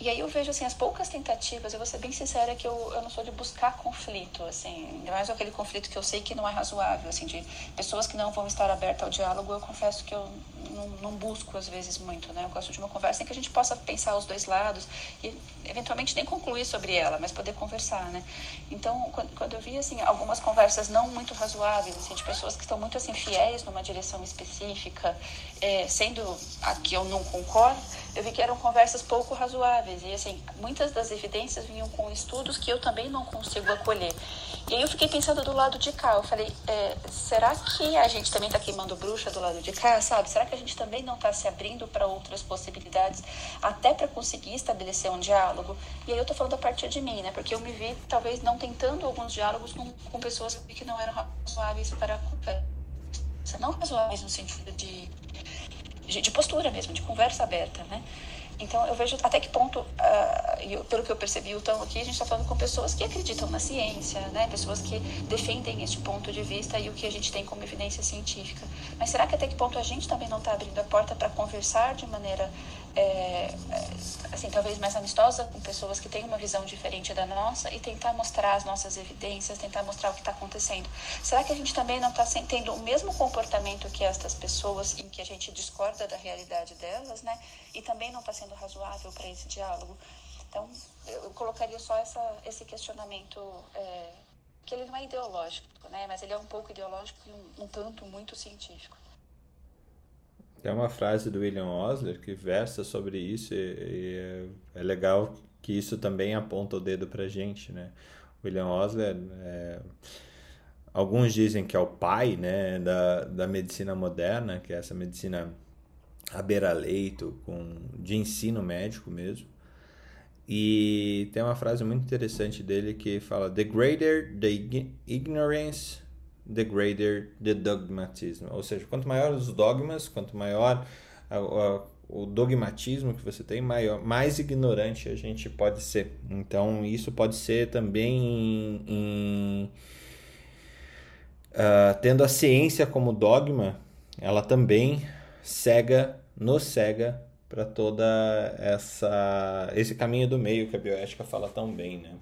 E aí eu vejo, assim, as poucas tentativas, eu vou ser bem sincera que eu, eu não sou de buscar conflito, assim, ainda mais aquele conflito que eu sei que não é razoável, assim, de pessoas que não vão estar abertas ao diálogo, eu confesso que eu não, não busco, às vezes, muito, né? Eu gosto de uma conversa em que a gente possa pensar os dois lados e, eventualmente, nem concluir sobre ela, mas poder conversar, né? Então, quando, quando eu vi, assim, algumas conversas não muito razoáveis, assim, de pessoas que estão muito, assim, fiéis numa direção específica, é, sendo a que eu não concordo, eu vi que eram conversas pouco razoáveis. E, assim, muitas das evidências vinham com estudos que eu também não consigo acolher. E aí eu fiquei pensando do lado de cá. Eu falei, é, será que a gente também está queimando bruxa do lado de cá, sabe? Será que a gente também não está se abrindo para outras possibilidades, até para conseguir estabelecer um diálogo? E aí eu estou falando a partir de mim, né? Porque eu me vi, talvez, não tentando alguns diálogos com, com pessoas que não eram razoáveis para a conversa. Não razoáveis no sentido de de, de postura mesmo, de conversa aberta, né? Então, eu vejo até que ponto, uh, pelo que eu percebi, então aqui a gente está falando com pessoas que acreditam na ciência, né? pessoas que defendem este ponto de vista e o que a gente tem como evidência científica. Mas será que até que ponto a gente também não está abrindo a porta para conversar de maneira é, assim, talvez mais amistosa com pessoas que têm uma visão diferente da nossa e tentar mostrar as nossas evidências, tentar mostrar o que está acontecendo. Será que a gente também não está tendo o mesmo comportamento que estas pessoas em que a gente discorda da realidade delas, né? E também não está sendo razoável para esse diálogo? Então, eu colocaria só essa, esse questionamento, é, que ele não é ideológico, né? Mas ele é um pouco ideológico e um, um tanto muito científico. Tem uma frase do William Osler que versa sobre isso e, e é, é, legal que isso também aponta o dedo pra gente, né? William Osler, é, alguns dizem que é o pai, né, da, da medicina moderna, que é essa medicina à beira-leito, com, de ensino médico mesmo. E tem uma frase muito interessante dele que fala: The greater the ignorance, the greater the dogmatism. Ou seja, quanto maior os dogmas, quanto maior a, a, o dogmatismo que você tem, maior, mais ignorante a gente pode ser. Então, isso pode ser também em, em uh, tendo a ciência como dogma, ela também cega, nos cega para toda essa esse caminho do meio que a bioética fala tão bem, né?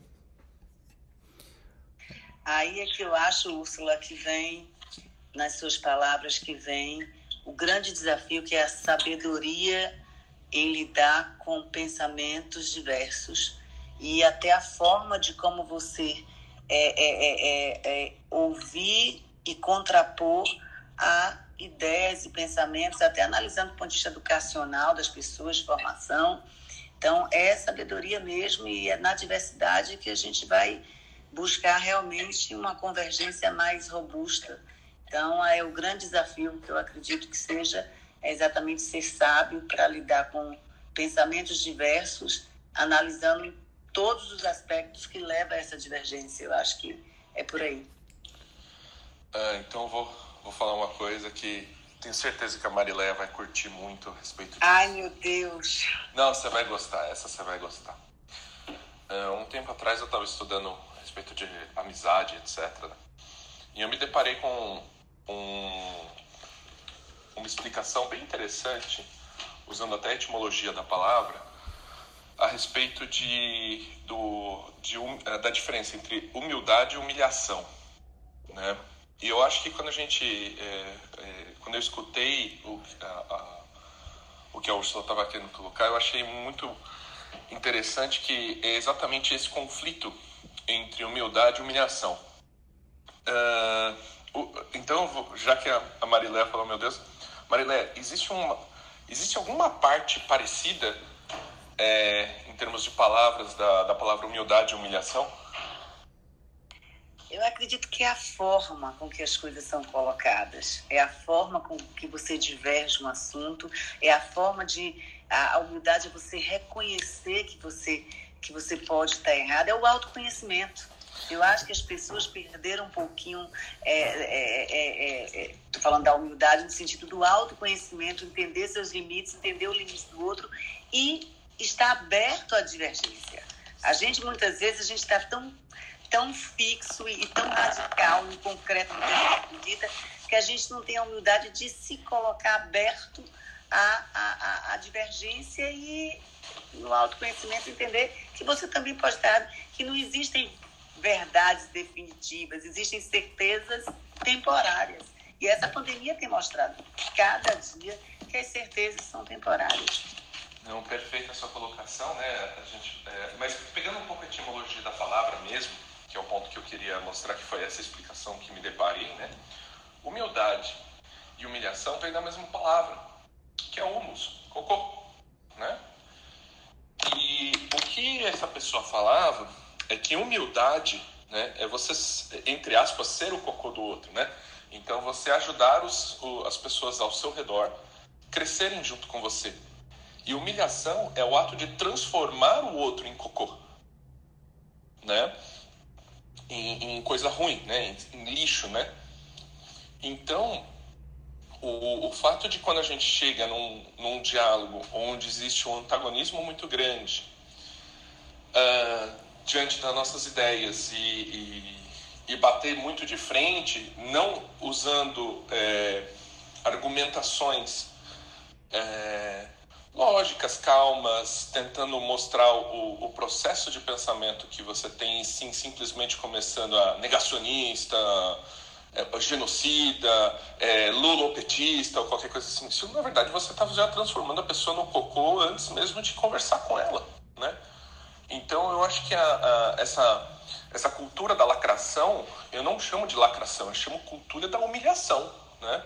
Aí é que eu acho, Úrsula, que vem, nas suas palavras, que vem o grande desafio que é a sabedoria em lidar com pensamentos diversos e até a forma de como você é, é, é, é ouvir e contrapor a ideias e pensamentos, até analisando do ponto de vista educacional das pessoas, de formação. Então, é sabedoria mesmo e é na diversidade que a gente vai buscar realmente uma convergência mais robusta. Então, é o grande desafio que eu acredito que seja é exatamente ser sábio para lidar com pensamentos diversos, analisando todos os aspectos que levam a essa divergência. Eu acho que é por aí. Ah, então, vou, vou falar uma coisa que tenho certeza que a Marileia vai curtir muito a respeito disso. Ai, meu Deus! Não, você vai gostar, essa você vai gostar. Uh, um tempo atrás eu estava estudando respeito de amizade, etc. E eu me deparei com um, uma explicação bem interessante, usando até a etimologia da palavra, a respeito de, do, de, eh, da diferença entre humildade e humilhação. Né? E eu acho que quando a gente, é, é, quando eu escutei o, a, a, o que a Ursula estava querendo colocar, eu achei muito interessante que é exatamente esse conflito entre humildade e humilhação. Uh, então, já que a Marilé falou, meu Deus, Marilé, existe, uma, existe alguma parte parecida é, em termos de palavras da, da palavra humildade e humilhação? Eu acredito que é a forma com que as coisas são colocadas, é a forma com que você diverge um assunto, é a forma de. A humildade é você reconhecer que você que você pode estar errado, é o autoconhecimento. Eu acho que as pessoas perderam um pouquinho, estou é, é, é, é, é falando da humildade no sentido do autoconhecimento, entender seus limites, entender o limite do outro e estar aberto à divergência. A gente, muitas vezes, a gente está tão, tão fixo e tão radical no concreto do que a gente acredita que a gente não tem a humildade de se colocar aberto à, à, à divergência e no autoconhecimento, entender que você também pode estar, que não existem verdades definitivas, existem certezas temporárias. E essa pandemia tem mostrado cada dia que as certezas são temporárias. Não, perfeita a sua colocação, né? A gente, é, mas pegando um pouco a etimologia da palavra mesmo, que é o ponto que eu queria mostrar, que foi essa explicação que me deparei, né? Humildade e humilhação vem da mesma palavra, que é humus, cocô, né? E o que essa pessoa falava é que humildade né, é você, entre aspas, ser o cocô do outro. Né? Então, você ajudar os, as pessoas ao seu redor crescerem junto com você. E humilhação é o ato de transformar o outro em cocô. Né? Em, em coisa ruim, né? Em, em lixo, né? Então, o, o fato de quando a gente chega num, num diálogo onde existe um antagonismo muito grande uh, diante das nossas ideias e, e, e, bater muito de frente, não usando é, argumentações é, lógicas, calmas, tentando mostrar o, o, processo de pensamento que você tem, sim, simplesmente começando a negacionista, é, genocida, é, lulopetista ou qualquer coisa assim. Isso, na verdade, você está já transformando a pessoa no cocô antes mesmo de conversar com ela, né? Então, eu acho que a, a, essa, essa cultura da lacração, eu não chamo de lacração, eu chamo cultura da humilhação, né?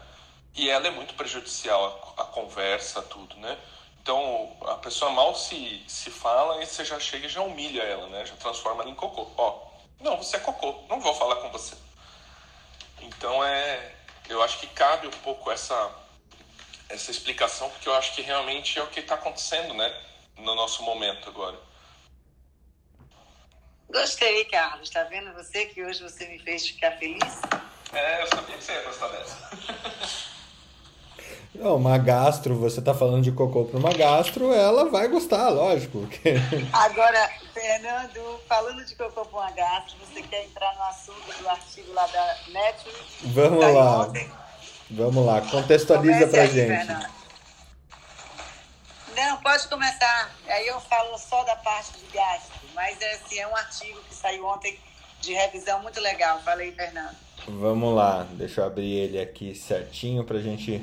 E ela é muito prejudicial à, conversa, tudo, né? Então, a pessoa mal se, se fala e você já chega e já humilha ela, né? Já transforma ela em cocô. Ó, não, você é cocô, não vou falar com você. Então é, eu acho que cabe um pouco essa essa explicação porque eu acho que realmente é o que está acontecendo, né, no nosso momento agora. Gostei, Carlos. Está vendo você que hoje você me fez ficar feliz? É, eu sabia que você ia gostar dessa. Uma gastro, você tá falando de cocô para uma gastro, ela vai gostar, lógico. Agora, Fernando, falando de cocô para uma gastro, você quer entrar no assunto do artigo lá da Netflix? Vamos tá lá. Vamos lá, contextualiza para gente. Fernando. Não, pode começar. Aí eu falo só da parte de gastro, mas é, assim, é um artigo que saiu ontem de revisão muito legal. Falei, Fernando. Vamos lá, deixa eu abrir ele aqui certinho para gente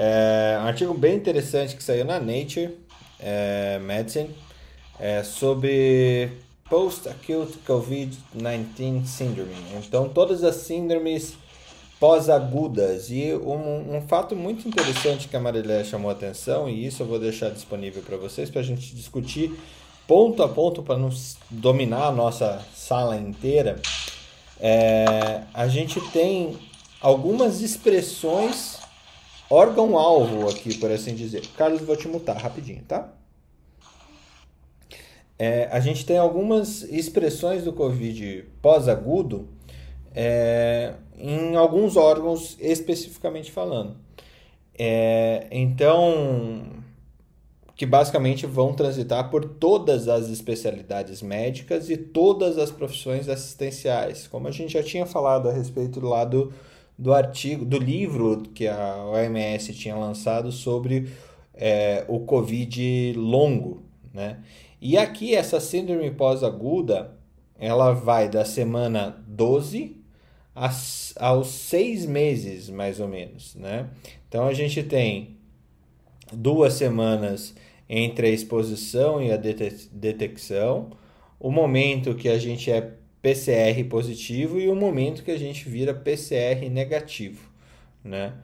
é um artigo bem interessante que saiu na Nature é, Medicine é, sobre Post-Acute COVID-19 Syndrome. Então, todas as síndromes pós-agudas. E um, um, fato muito interessante que a Marilé chamou a atenção, e isso eu vou deixar disponível para vocês, para a gente discutir ponto a ponto, para não dominar a nossa sala inteira. É, a gente tem algumas expressões órgão-alvo aqui, por assim dizer. Carlos, vou te mutar rapidinho, tá? É, a gente tem algumas expressões do Covid pós-agudo é, em alguns órgãos especificamente falando. É, então, que basicamente vão transitar por todas as especialidades médicas e todas as profissões assistenciais, como a gente já tinha falado a respeito do lado do artigo, do livro que a OMS tinha lançado sobre é, o Covid longo, né? E aqui essa síndrome pós-aguda, ela vai da semana 12 aos seis meses, mais ou menos, né? Então a gente tem duas semanas entre a exposição e a detecção, o momento que a gente é PCR positivo e o momento que a gente vira PCR negativo, né?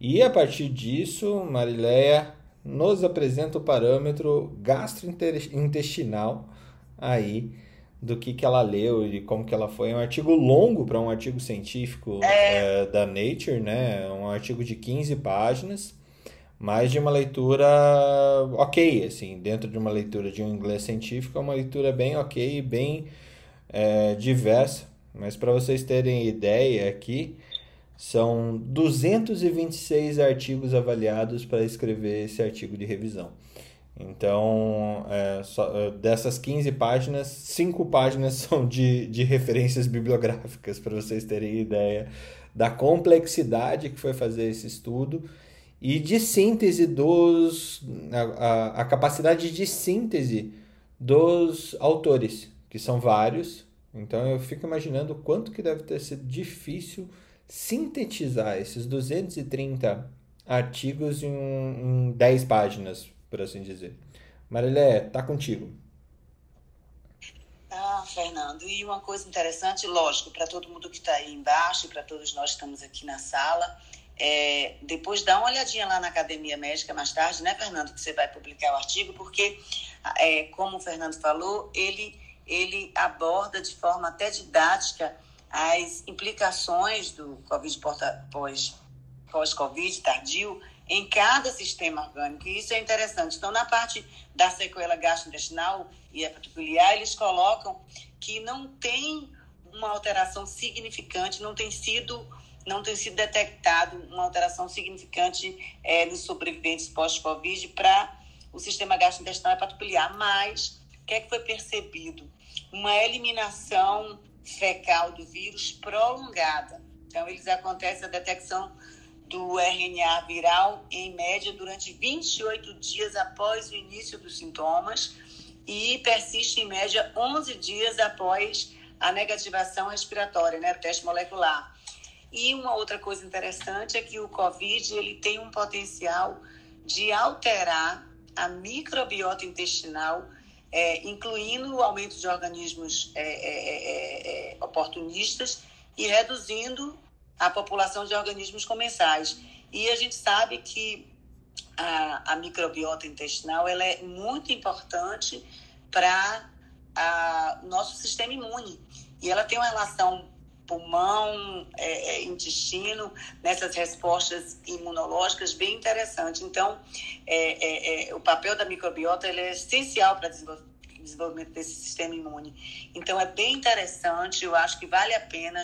E a partir disso, Marileia nos apresenta o parâmetro gastrointestinal aí do que, que ela leu e como que ela foi. É um artigo longo para um artigo científico é. É, da Nature, né? Um artigo de 15 páginas, mas de uma leitura ok, assim, dentro de uma leitura de um inglês científico, é uma leitura bem ok, bem é, diversa, mas para vocês terem ideia aqui, são 226 artigos avaliados para escrever esse artigo de revisão. Então, é, só, é, dessas 15 páginas, 5 páginas são de, de referências bibliográficas, para vocês terem ideia da complexidade que foi fazer esse estudo e de síntese dos. a, a, a capacidade de síntese dos autores que são vários. Então eu fico imaginando quanto que deve ter sido difícil sintetizar esses 230 artigos em, em 10 páginas, por assim dizer. Marilé, tá contigo. Ah, Fernando, e uma coisa interessante, lógico, para todo mundo que está aí embaixo, para todos nós que estamos aqui na sala, é, depois dá uma olhadinha lá na Academia Médica mais tarde, né, Fernando, que você vai publicar o artigo, porque, é, como o Fernando falou, ele ele aborda de forma até didática as implicações do Covid pós-Covid tardio em cada sistema orgânico. E isso é interessante. Então, na parte da sequela gastrointestinal e hepatobiliar, eles colocam que não tem uma alteração significante, não tem sido não tem sido detectado uma alteração significante é, nos sobreviventes pós-Covid para o sistema gastrointestinal hepatobiliar, mas o que é que foi percebido? Uma eliminação fecal do vírus prolongada. Então, eles acontece a detecção do RNA viral em média durante 28 dias após o início dos sintomas e persiste em média 11 dias após a negativação respiratória, né, o teste molecular. E uma outra coisa interessante é que o COVID ele tem um potencial de alterar a microbiota intestinal, é, incluindo o aumento de organismos é, é, é, é oportunistas e reduzindo a população de organismos comensais. E a gente sabe que a, a microbiota intestinal ela é muito importante para o nosso sistema imune. E ela tem uma relação pulmão, é, é, intestino, nessas respostas imunológicas bem interessante. Então, é, é, é o papel da microbiota é essencial para o desenvolvimento desse sistema imune. Então, é bem interessante, eu acho que vale a pena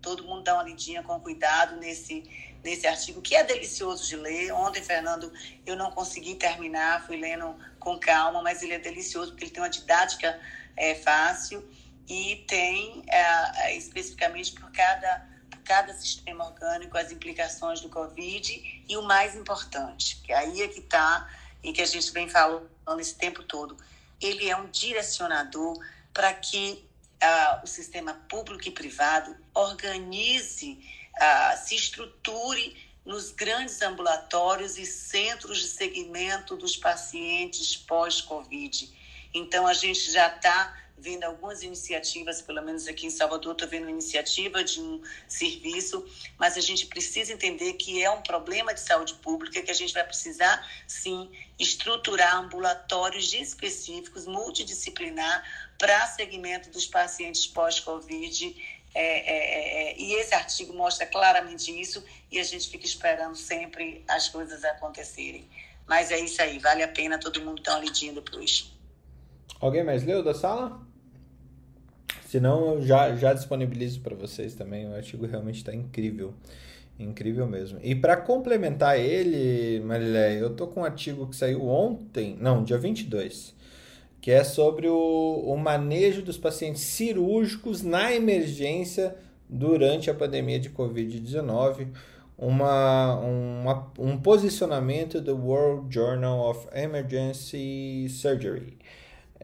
todo mundo dar uma lidinha com cuidado nesse, nesse artigo, que é delicioso de ler. Ontem, Fernando, eu não consegui terminar, fui lendo com calma, mas ele é delicioso porque ele tem uma didática é, fácil e tem é, é, especificamente por cada, por cada sistema orgânico as implicações do Covid e o mais importante, que aí é que está e que a gente vem falando esse tempo todo, ele é um direcionador para que uh, o sistema público e privado organize, uh, se estruture nos grandes ambulatórios e centros de segmento dos pacientes pós-Covid. Então, a gente já está vendo algumas iniciativas, pelo menos aqui em Salvador, estou vendo iniciativa de um serviço, mas a gente precisa entender que é um problema de saúde pública, que a gente vai precisar, sim, estruturar ambulatórios específicos, multidisciplinar, para segmento dos pacientes pós-Covid. É, é, é, é, e esse artigo mostra claramente isso e a gente fica esperando sempre as coisas acontecerem. Mas é isso aí, vale a pena todo mundo dar uma lidinha depois. Alguém mais leu da sala? Se não, eu já, já disponibilizo para vocês também. O artigo realmente está incrível. Incrível mesmo. E para complementar ele, Marilé, eu tô com um artigo que saiu ontem, não, dia 22, que é sobre o, o manejo dos pacientes cirúrgicos na emergência durante a pandemia de Covid-19. Uma, uma, um posicionamento do World Journal of Emergency Surgery.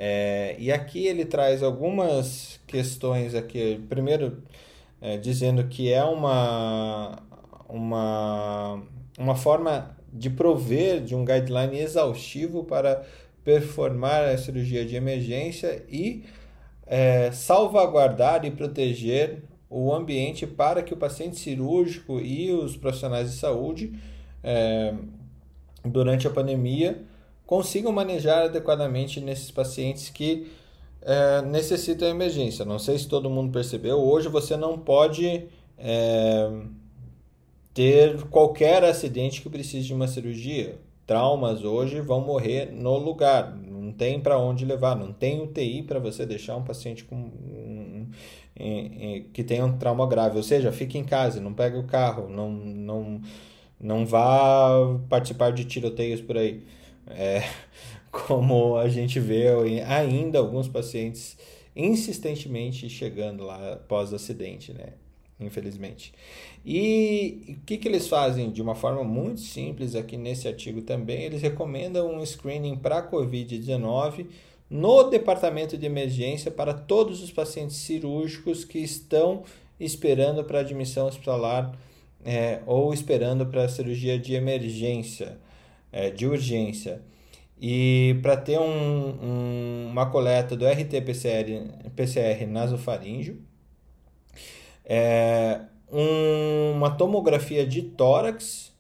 É, e aqui ele traz algumas questões aqui. Primeiro, é, dizendo que é uma, uma, uma forma de prover de um guideline exaustivo para performar a cirurgia de emergência e é, salvaguardar e proteger o ambiente para que o paciente cirúrgico e os profissionais de saúde é, durante a pandemia consigam manejar adequadamente nesses pacientes que é, necessitam emergência. Não sei se todo mundo percebeu, hoje você não pode é, ter qualquer acidente que precise de uma cirurgia. Traumas hoje vão morrer no lugar, não tem para onde levar, não tem UTI para você deixar um paciente com que tem um trauma grave. Ou seja, fique em casa, não pegue o carro, não, não, não vá participar de tiroteios por aí. É, como a gente vê ainda alguns pacientes insistentemente chegando lá após acidente, né? Infelizmente. E o que, que eles fazem de uma forma muito simples aqui nesse artigo também? Eles recomendam um screening para Covid-19 no departamento de emergência para todos os pacientes cirúrgicos que estão esperando para admissão hospitalar é, ou esperando para cirurgia de emergência é, de urgência e para ter um, um, uma coleta do RT-PCR PCR nasofaríngeo, é, um, uma tomografia de tórax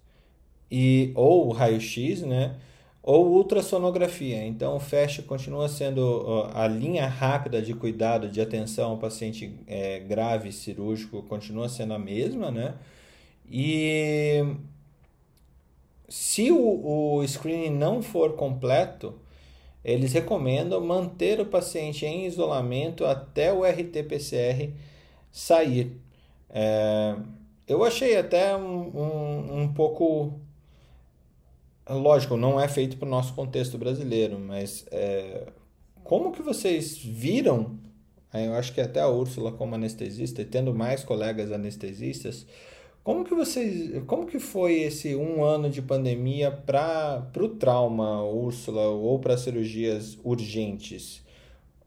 e, ou raio-x, né? ou ultrassonografia. Então, o FAST continua sendo a linha rápida de cuidado, de atenção ao paciente é, grave cirúrgico, continua sendo a mesma, né? E se o, o screening não for completo, eles recomendam manter o paciente em isolamento até o RT-PCR sair. É, eu achei até um, um, um pouco. Lógico, não é feito para o nosso contexto brasileiro, mas é, como que vocês viram? Eu acho que até a Úrsula como anestesista e tendo mais colegas anestesistas, como que vocês, como que foi esse um ano de pandemia para o trauma, Úrsula, ou para cirurgias urgentes?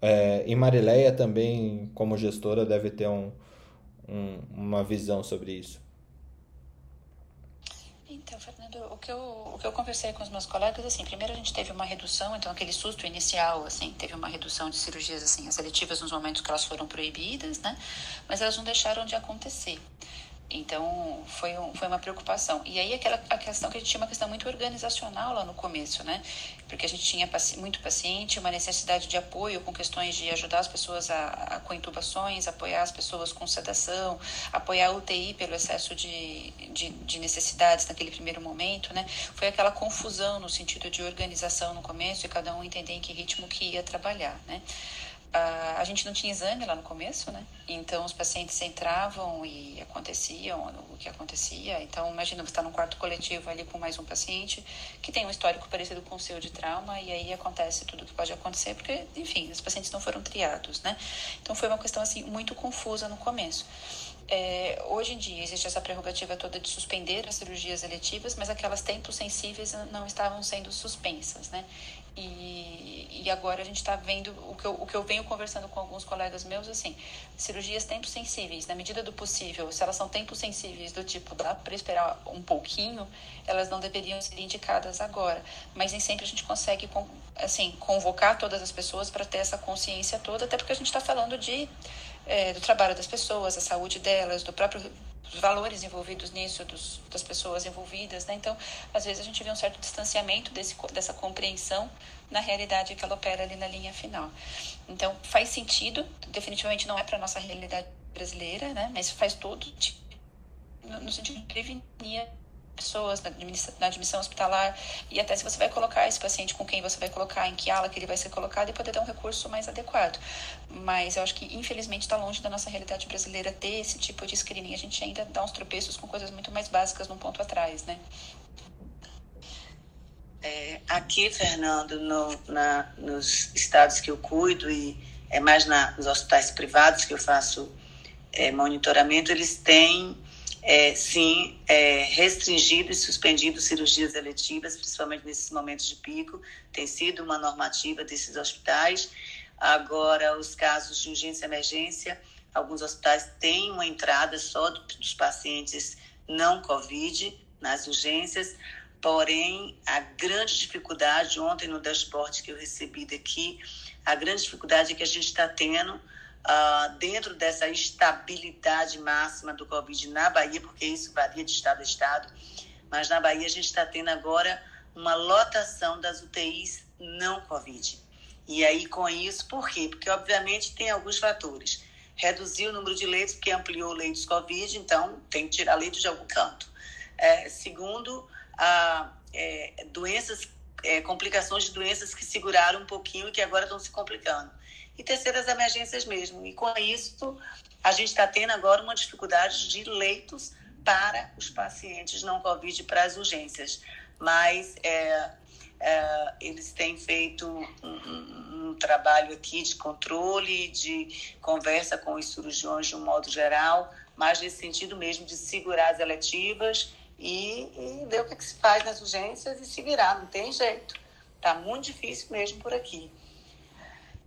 É, e Marileia também, como gestora, deve ter um, um, uma visão sobre isso. Então, Fernando, o que, eu, o que eu conversei com os meus colegas, assim, primeiro a gente teve uma redução, então aquele susto inicial, assim, teve uma redução de cirurgias, assim, as seletivas nos momentos que elas foram proibidas, né, mas elas não deixaram de acontecer. Então, foi, um, foi uma preocupação. E aí, aquela, a questão que a gente tinha uma questão muito organizacional lá no começo, né? Porque a gente tinha paci muito paciente, uma necessidade de apoio com questões de ajudar as pessoas a, a, com intubações, apoiar as pessoas com sedação, apoiar a UTI pelo excesso de, de, de necessidades naquele primeiro momento, né? Foi aquela confusão no sentido de organização no começo e cada um entender em que ritmo que ia trabalhar, né? A, a gente não tinha exame lá no começo, né? Então os pacientes entravam e aconteciam o que acontecia. Então imagina você estar tá num quarto coletivo ali com mais um paciente que tem um histórico parecido com o seu de trauma e aí acontece tudo o que pode acontecer porque, enfim, os pacientes não foram triados, né? Então foi uma questão assim muito confusa no começo. É, hoje em dia existe essa prerrogativa toda de suspender as cirurgias eletivas, mas aquelas tempos sensíveis não estavam sendo suspensas, né? E, e agora a gente está vendo o que, eu, o que eu venho conversando com alguns colegas meus, assim, cirurgias tempos sensíveis, na medida do possível, se elas são tempos sensíveis do tipo, dá para esperar um pouquinho, elas não deveriam ser indicadas agora. Mas nem sempre a gente consegue, assim, convocar todas as pessoas para ter essa consciência toda, até porque a gente está falando de, é, do trabalho das pessoas, a saúde delas, do próprio os valores envolvidos nisso, dos, das pessoas envolvidas, né? Então, às vezes a gente vê um certo distanciamento desse, dessa compreensão na realidade que ela opera ali na linha final. Então, faz sentido, definitivamente não é para nossa realidade brasileira, né? Mas faz todo no sentido de prevenir pessoas na admissão, hospitalar e até se você vai colocar esse paciente com quem você vai colocar, em que ala que ele vai ser colocado e poder dar um recurso mais adequado. Mas eu acho que infelizmente está longe da nossa realidade brasileira ter esse tipo de screening. A gente ainda dá uns tropeços com coisas muito mais básicas num ponto atrás, né? É, aqui, Fernando, no, na, nos estados que eu cuido e é mais na, nos hospitais privados que eu faço é, monitoramento, eles têm é, sim, é, restringido e suspendido cirurgias eletivas, principalmente nesses momentos de pico, tem sido uma normativa desses hospitais. Agora, os casos de urgência e emergência, alguns hospitais têm uma entrada só dos pacientes não Covid nas urgências, porém, a grande dificuldade, ontem no dashboard que eu recebi daqui, a grande dificuldade é que a gente está tendo uh, dentro dessa estabilidade máxima do Covid na Bahia, porque isso varia de estado a estado, mas na Bahia a gente está tendo agora uma lotação das UTIs não Covid. E aí, com isso, por quê? Porque, obviamente, tem alguns fatores. Reduziu o número de leitos, porque ampliou leitos Covid, então tem que tirar leitos de algum canto. É, segundo, a, é, doenças, é, complicações de doenças que seguraram um pouquinho e que agora estão se complicando e terceiras emergências mesmo. E com isso, a gente está tendo agora uma dificuldade de leitos para os pacientes não Covid para as urgências. Mas é, é, eles têm feito um, um, um, trabalho aqui de controle, de conversa com os cirurgiões de um modo geral, mas nesse sentido mesmo de segurar as eletivas e, e ver o que, é que se faz nas urgências e se virar, não tem jeito. Está muito difícil mesmo por aqui.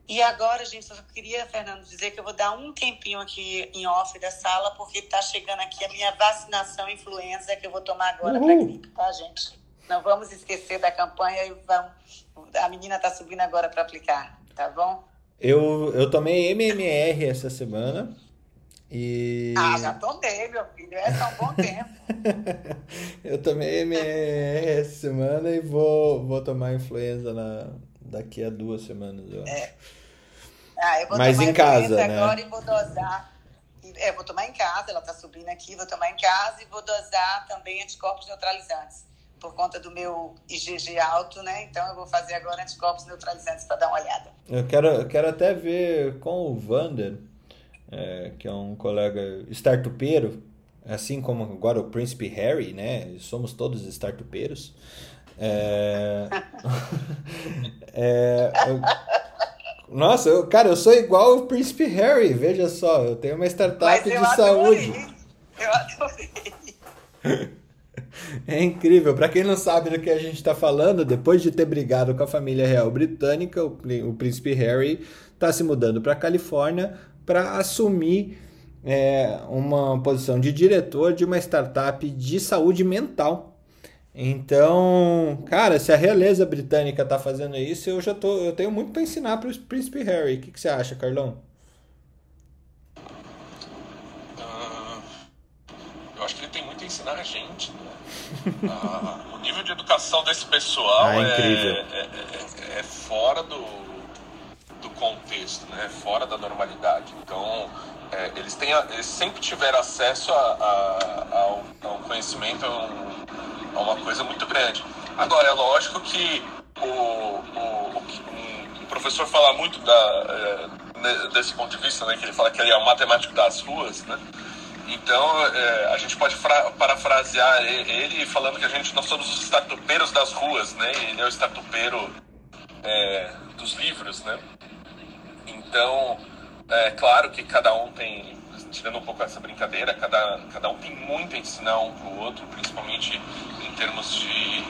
E agora, gente, eu só queria, Fernando, dizer que eu vou dar um tempinho aqui em off da sala, porque está chegando aqui a minha vacinação influenza que eu vou tomar agora para gripe, tá, gente? Não vamos esquecer da campanha e vamos. A menina está subindo agora para aplicar, tá bom? Eu, eu tomei MMR essa semana. E... Ah, já tomei, meu filho. É só um bom tempo. eu tomei MMR essa semana e vou, vou tomar influenza na, daqui a duas semanas, eu acho. É. Ah, eu vou Mas tomar em casa, né? agora e vou dosar. É, vou tomar em casa, ela tá subindo aqui, vou tomar em casa e vou dosar também anticorpos neutralizantes. Por conta do meu IgG alto, né? Então eu vou fazer agora anticorpos neutralizantes para dar uma olhada. Eu quero, eu quero até ver com o Vander, é, que é um colega startupeiro, assim como agora o Príncipe Harry, né? Somos todos startupeiros. É... é... Nossa, eu, cara, eu sou igual o Príncipe Harry, veja só, eu tenho uma startup de adorei. saúde. Eu adorei. É incrível. Para quem não sabe do que a gente está falando, depois de ter brigado com a família real britânica, o, o príncipe Harry está se mudando para a Califórnia para assumir é, uma posição de diretor de uma startup de saúde mental. Então, cara, se a realeza britânica está fazendo isso, eu já tô, eu tenho muito para ensinar para o príncipe Harry. O que, que você acha, Carlão? Uh, eu acho que ele tem muito a ensinar a gente, né? Ah, o nível de educação desse pessoal ah, é, é, é, é, fora do, do contexto, né? fora da normalidade. Então, é, eles, têm, eles sempre tiveram acesso a, a, ao, conhecimento, a, um, a, uma coisa muito grande. Agora, é lógico que o, o, o, professor fala muito da, é, desse ponto de vista, né, que ele fala que ele é o matemático das ruas, né? Então, é, a gente pode parafrasear ele falando que a gente, nós somos os startupeiros das ruas, né? Ele é o startupeiro é, dos livros, né? Então, é claro que cada um tem, tirando um pouco essa brincadeira, cada, cada um tem muito a ensinar um pro outro, principalmente em termos de,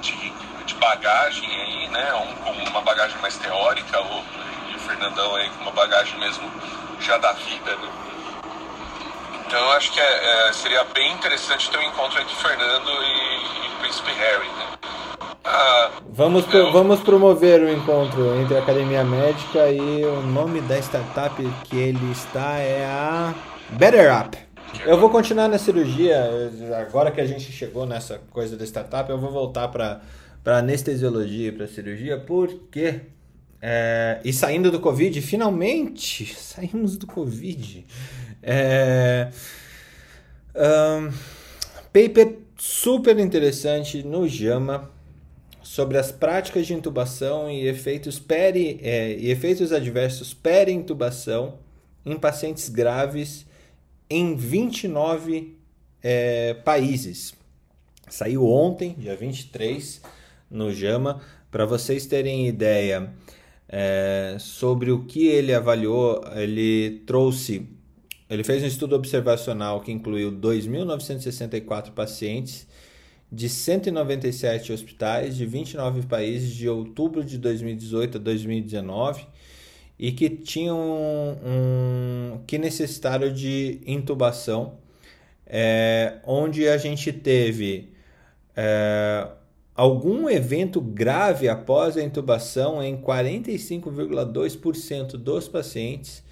de, de bagagem aí, né? Um com uma bagagem mais teórica, o, e o Fernandão aí com uma bagagem mesmo já da vida, né? Então eu acho que é, é, seria bem interessante ter um encontro entre Fernando e, e Príncipe Harry, né? Ah, vamos, eu... vamos promover o encontro entre a Academia Médica e o nome da startup que ele está é a Better Up. Eu vou continuar na cirurgia, agora que a gente chegou nessa coisa da startup, eu vou voltar para anestesiologia e para cirurgia, porque. É, e saindo do Covid, finalmente saímos do Covid. É, um, paper super interessante no JAMA sobre as práticas de intubação e efeitos, peri, é, e efeitos adversos peri-intubação em pacientes graves em 29 é, países. Saiu ontem, dia 23, no JAMA. Para vocês terem ideia é, sobre o que ele avaliou, ele trouxe ele fez um estudo observacional que incluiu 2.964 pacientes de 197 hospitais de 29 países de outubro de 2018 a 2019 e que tinham um, que necessitaram de intubação, é, onde a gente teve é, algum evento grave após a intubação em 45,2% dos pacientes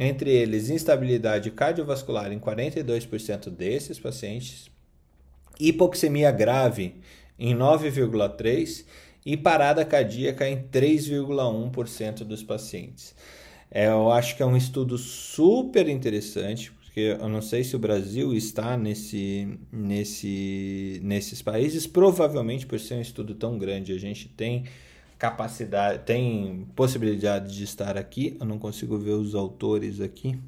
entre eles instabilidade cardiovascular em 42% desses pacientes, hipoxemia grave em 9,3% e parada cardíaca em 3,1% dos pacientes. É, eu acho que é um estudo super interessante, porque eu não sei se o Brasil está nesse, nesse, nesses países, provavelmente por ser um estudo tão grande, a gente tem capacidade, tem possibilidade de estar aqui. Eu não consigo ver os autores aqui.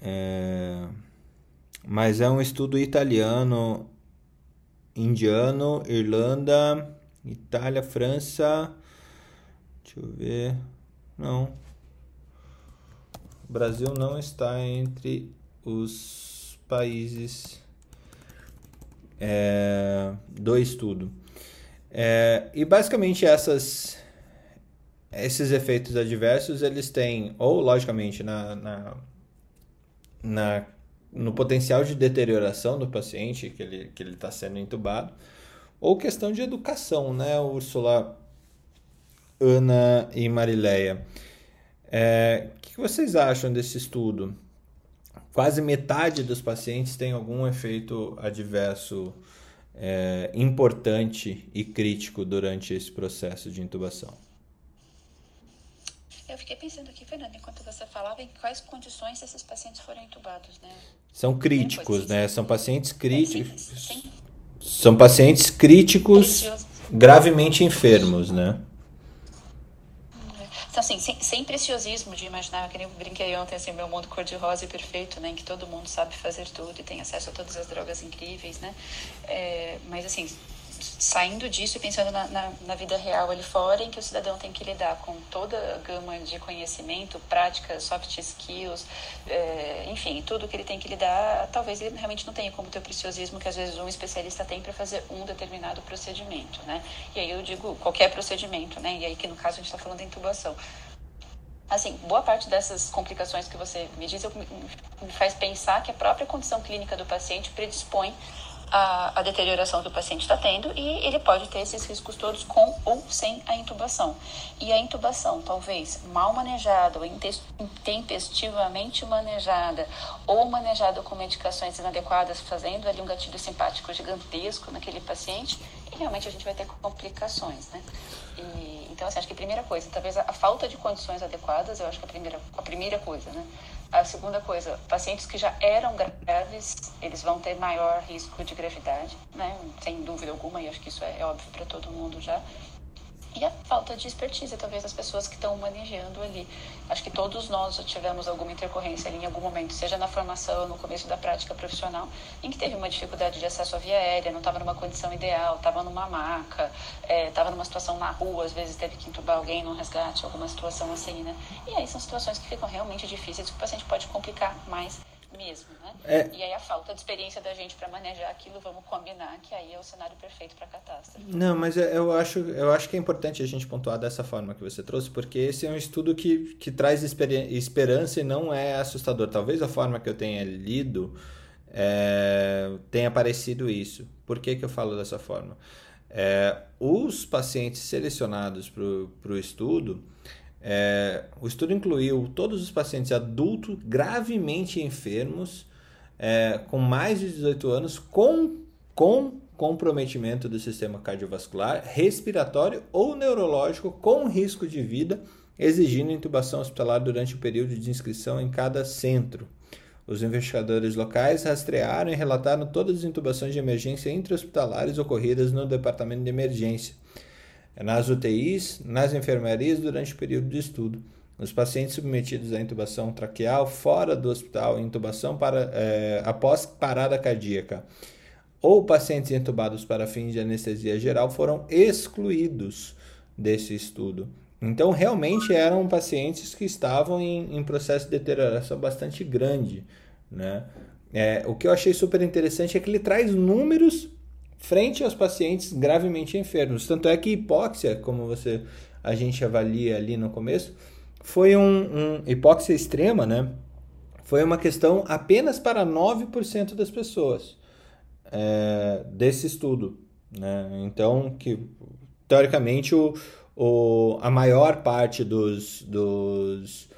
É... Mas é um estudo italiano, indiano, Irlanda, Itália, França. Deixa eu ver. Não. O Brasil não está entre os países é, do estudo. É, e basicamente essas, esses efeitos adversos eles têm, ou logicamente na, na, na no potencial de deterioração do paciente que ele que ele está sendo entubado, ou questão de educação, né, Úrsula, Ana e Marileia. É, o que vocês acham desse estudo? Quase metade dos pacientes tem algum efeito adverso é, importante e crítico durante esse processo de intubação? Eu fiquei pensando aqui, Fernando, enquanto você falava, em quais condições esses pacientes foram intubados, né? São críticos, né? São pacientes críticos. Sim, sim. São pacientes críticos gravemente enfermos, né? São assim, sem, sem preciosismo de imaginar, que nem eu brinquei ontem, assim, meu mundo cor-de-rosa e perfeito, né? Em que todo mundo sabe fazer tudo e tem acesso a todas as drogas incríveis, né? É, mas, assim, saindo disso e pensando na, na, na, vida real ali fora, em que o cidadão tem que lidar com toda a gama de conhecimento, práticas, soft skills, é, enfim, tudo que ele tem que lidar, talvez ele realmente não tenha como ter o preciosismo que às vezes um especialista tem para fazer um determinado procedimento, né? E aí eu digo qualquer procedimento, né? E aí que no caso a gente está falando da intubação. Assim, boa parte dessas complicações que você me diz eu, me faz pensar que a própria condição clínica do paciente predispõe a, a deterioração que o paciente está tendo e ele pode ter esses riscos todos com ou sem a intubação. E a intubação, talvez mal manejada ou intempestivamente manejada ou manejada com medicações inadequadas, fazendo ali um gatilho simpático gigantesco naquele paciente, e realmente a gente vai ter complicações, né? E, então, assim, acho que a primeira coisa, talvez a, a falta de condições adequadas, eu acho que a primeira, a primeira coisa, né? A segunda coisa, pacientes que já eram graves, eles vão ter maior risco de gravidade, né? Sem dúvida alguma, e acho que isso é óbvio para todo mundo já. E a falta de expertise, talvez, das pessoas que estão manejando ali. Acho que todos nós tivemos alguma intercorrência ali em algum momento, seja na formação, no começo da prática profissional, em que teve uma dificuldade de acesso à via aérea, não estava numa condição ideal, estava numa maca, estava é, numa situação na rua, às vezes teve que entubar alguém num resgate, alguma situação assim, né? E aí são situações que ficam realmente difíceis, que o paciente pode complicar mais mesmo, né? É. E aí a falta de experiência da gente para manejar aquilo, vamos combinar que aí é o cenário perfeito para catástrofe. Não, mas eu acho, eu acho que é importante a gente pontuar dessa forma que você trouxe, porque esse é um estudo que, que traz esperança e não é assustador. Talvez a forma que eu tenha lido é, tenha parecido isso. Por que, que eu falo dessa forma? É, os pacientes selecionados para o estudo é, o estudo incluiu todos os pacientes adultos gravemente enfermos, é, com mais de 18 anos, com, com comprometimento do sistema cardiovascular, respiratório ou neurológico, com risco de vida, exigindo intubação hospitalar durante o período de inscrição em cada centro. Os investigadores locais rastrearam e relataram todas as intubações de emergência intra-hospitalares ocorridas no departamento de emergência nas UTIs, nas enfermarias durante o período de estudo. Os pacientes submetidos à intubação traqueal fora do hospital, intubação para, é, após parada cardíaca, ou pacientes intubados para fins de anestesia geral foram excluídos desse estudo. Então, realmente eram pacientes que estavam em, em processo de deterioração bastante grande. Né? É, o que eu achei super interessante é que ele traz números frente aos pacientes gravemente enfermos. Tanto é que hipóxia, como você a gente avalia ali no começo, foi um, um hipóxia extrema, né? Foi uma questão apenas para 9% das pessoas é, desse estudo. Né? Então, que teoricamente o, o, a maior parte dos, dos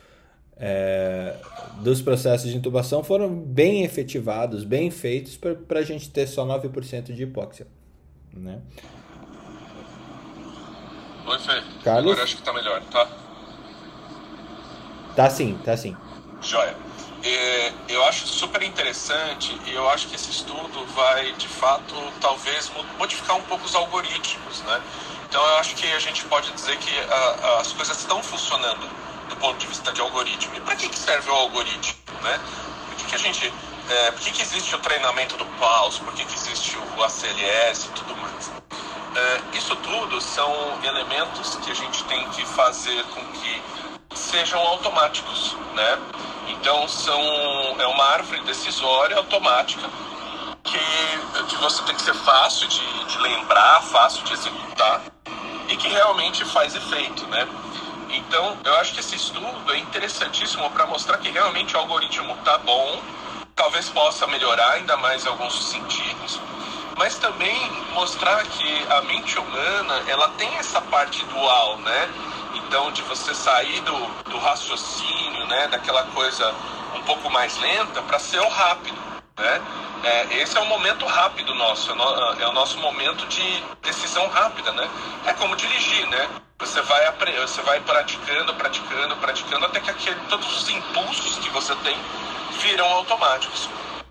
é, dos processos de intubação foram bem efetivados, bem feitos para a gente ter só 9% de hipóxia. Né? Oi, Fê. Carlos? Agora acho que está melhor, tá? Tá sim, tá sim. Joia. Eu acho super interessante e eu acho que esse estudo vai, de fato, talvez modificar um pouco os algoritmos, né? Então eu acho que a gente pode dizer que a, as coisas estão funcionando do ponto de vista de algoritmo. E para que, que serve o algoritmo? Né? Por que, que a gente. É, por que, que existe o treinamento do PAUS? Por que, que existe o ACLS e tudo mais? É, isso tudo são elementos que a gente tem que fazer com que sejam automáticos, né? Então são é uma árvore decisória automática que, que você tem que ser fácil de, de lembrar, fácil de executar e que realmente faz efeito, né? Então, eu acho que esse estudo é interessantíssimo para mostrar que realmente o algoritmo tá bom, talvez possa melhorar ainda mais alguns sentidos, mas também mostrar que a mente humana ela tem essa parte dual, né? Então, de você sair do, do raciocínio, né, daquela coisa um pouco mais lenta, para ser o rápido, né? É, esse é o momento rápido nosso, é o nosso momento de decisão rápida, né? É como dirigir, né? Você vai, você vai praticando, praticando, praticando, até que aquele, todos os impulsos que você tem viram automáticos.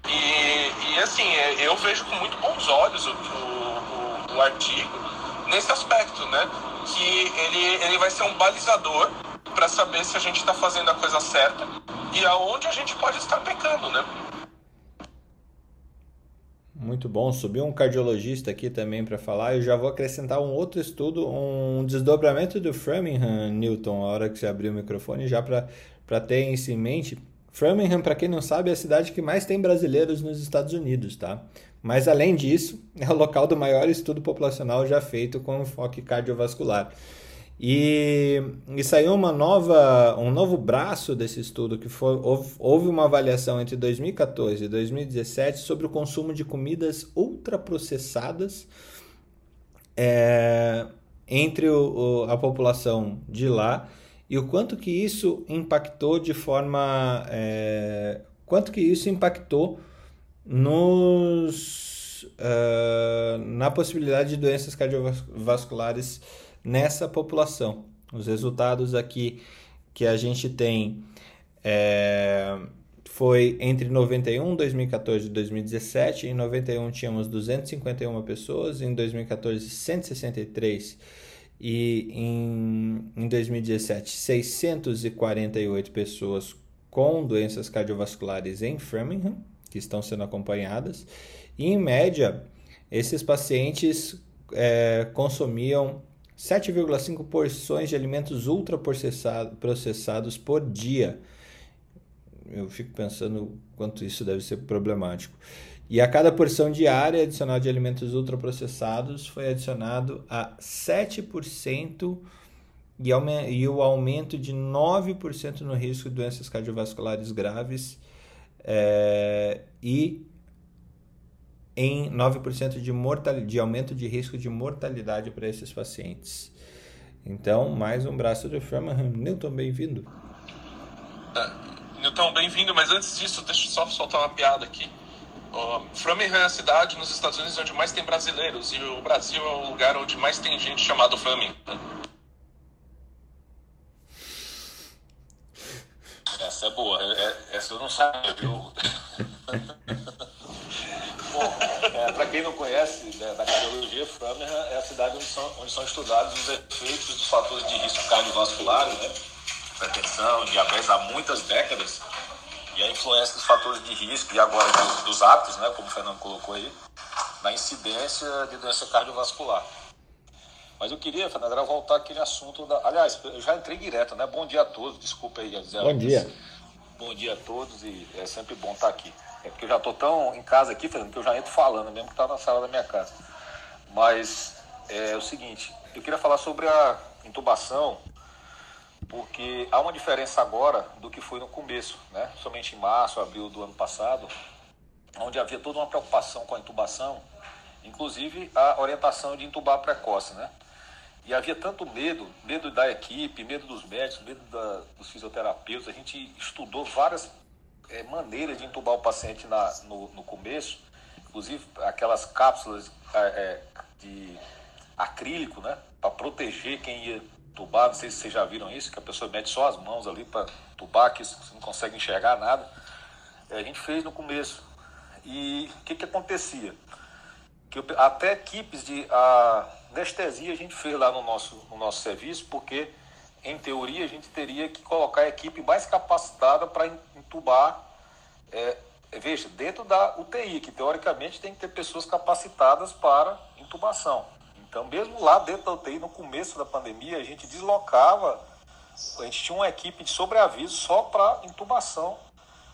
E, e assim, é, eu vejo com muito bons olhos o, o, o artigo nesse aspecto, né? Que ele, ele vai ser um balizador para saber se a gente está fazendo a coisa certa e aonde a gente pode estar pecando, né? Muito bom. Subiu um cardiologista aqui também para falar. Eu já vou acrescentar um outro estudo, um desdobramento do Framingham, Newton, a hora que você abrir o microfone, já para ter isso em mente. Framingham, para quem não sabe, é a cidade que mais tem brasileiros nos Estados Unidos, tá? Mas além disso, é o local do maior estudo populacional já feito com enfoque cardiovascular. E, e saiu uma nova, um novo braço desse estudo que foi, houve, uma avaliação entre 2014 e 2017 sobre o consumo de comidas ultraprocessadas é, entre o, o, a população de lá e o quanto que isso impactou de forma é, quanto que isso impactou nos uh, na possibilidade de doenças cardiovasculares nessa população. Os resultados aqui que a gente tem é, foi entre 91, 2014 e 2017. Em 91 tínhamos 251 pessoas, em 2014 163 e em, em 2017 648 pessoas com doenças cardiovasculares em Framingham que estão sendo acompanhadas. E em média, esses pacientes é, consumiam 7,5 porções de alimentos ultraprocessados por dia. Eu fico pensando quanto isso deve ser problemático. E a cada porção diária adicional de alimentos ultraprocessados foi adicionado a 7% e, e o aumento de 9% no risco de doenças cardiovasculares graves é, e em 9% de, mortal, de aumento de risco de mortalidade para esses pacientes. Então, mais um braço do Framingham. Newton, bem-vindo. Uh, Newton, bem-vindo, mas antes disso, deixa eu só soltar uma piada aqui. Uh, Framingham é a cidade nos Estados Unidos onde mais tem brasileiros e o Brasil é o lugar onde mais tem gente chamada Framingham. Essa é boa, é, é, essa eu não sabia, viu? Bom, é, para quem não conhece né, da cardiologia, Framingham é a cidade onde são, onde são estudados os efeitos dos fatores de risco cardiovasculares, né? hipertensão, diabetes há muitas décadas, e a influência dos fatores de risco e agora dos, dos hábitos, né, como o Fernando colocou aí, na incidência de doença cardiovascular. Mas eu queria, Fernando, voltar aquele assunto da. Aliás, eu já entrei direto, né? Bom dia a todos, desculpa aí, Zé. Bom dia. Bom dia a todos e é sempre bom estar aqui. É porque eu já estou tão em casa aqui, Fernando, que eu já entro falando, mesmo que está na sala da minha casa. Mas é, é o seguinte, eu queria falar sobre a intubação, porque há uma diferença agora do que foi no começo, né? Somente em março, abril do ano passado, onde havia toda uma preocupação com a intubação, inclusive a orientação de intubar precoce, né? E havia tanto medo, medo da equipe, medo dos médicos, medo da, dos fisioterapeutas. A gente estudou várias é, maneira de entubar o paciente na, no, no começo, inclusive aquelas cápsulas é, é de acrílico, né, para proteger quem ia tubar. Não sei se vocês já viram isso, que a pessoa mete só as mãos ali para tubar, que você não consegue enxergar nada. É, a gente fez no começo. E o que, que acontecia? Que eu, até equipes de anestesia a gente fez lá no nosso, no nosso serviço, porque em teoria, a gente teria que colocar a equipe mais capacitada para entubar, é, veja, dentro da UTI, que teoricamente tem que ter pessoas capacitadas para intubação. Então, mesmo lá dentro da UTI, no começo da pandemia, a gente deslocava, a gente tinha uma equipe de sobreaviso só para intubação,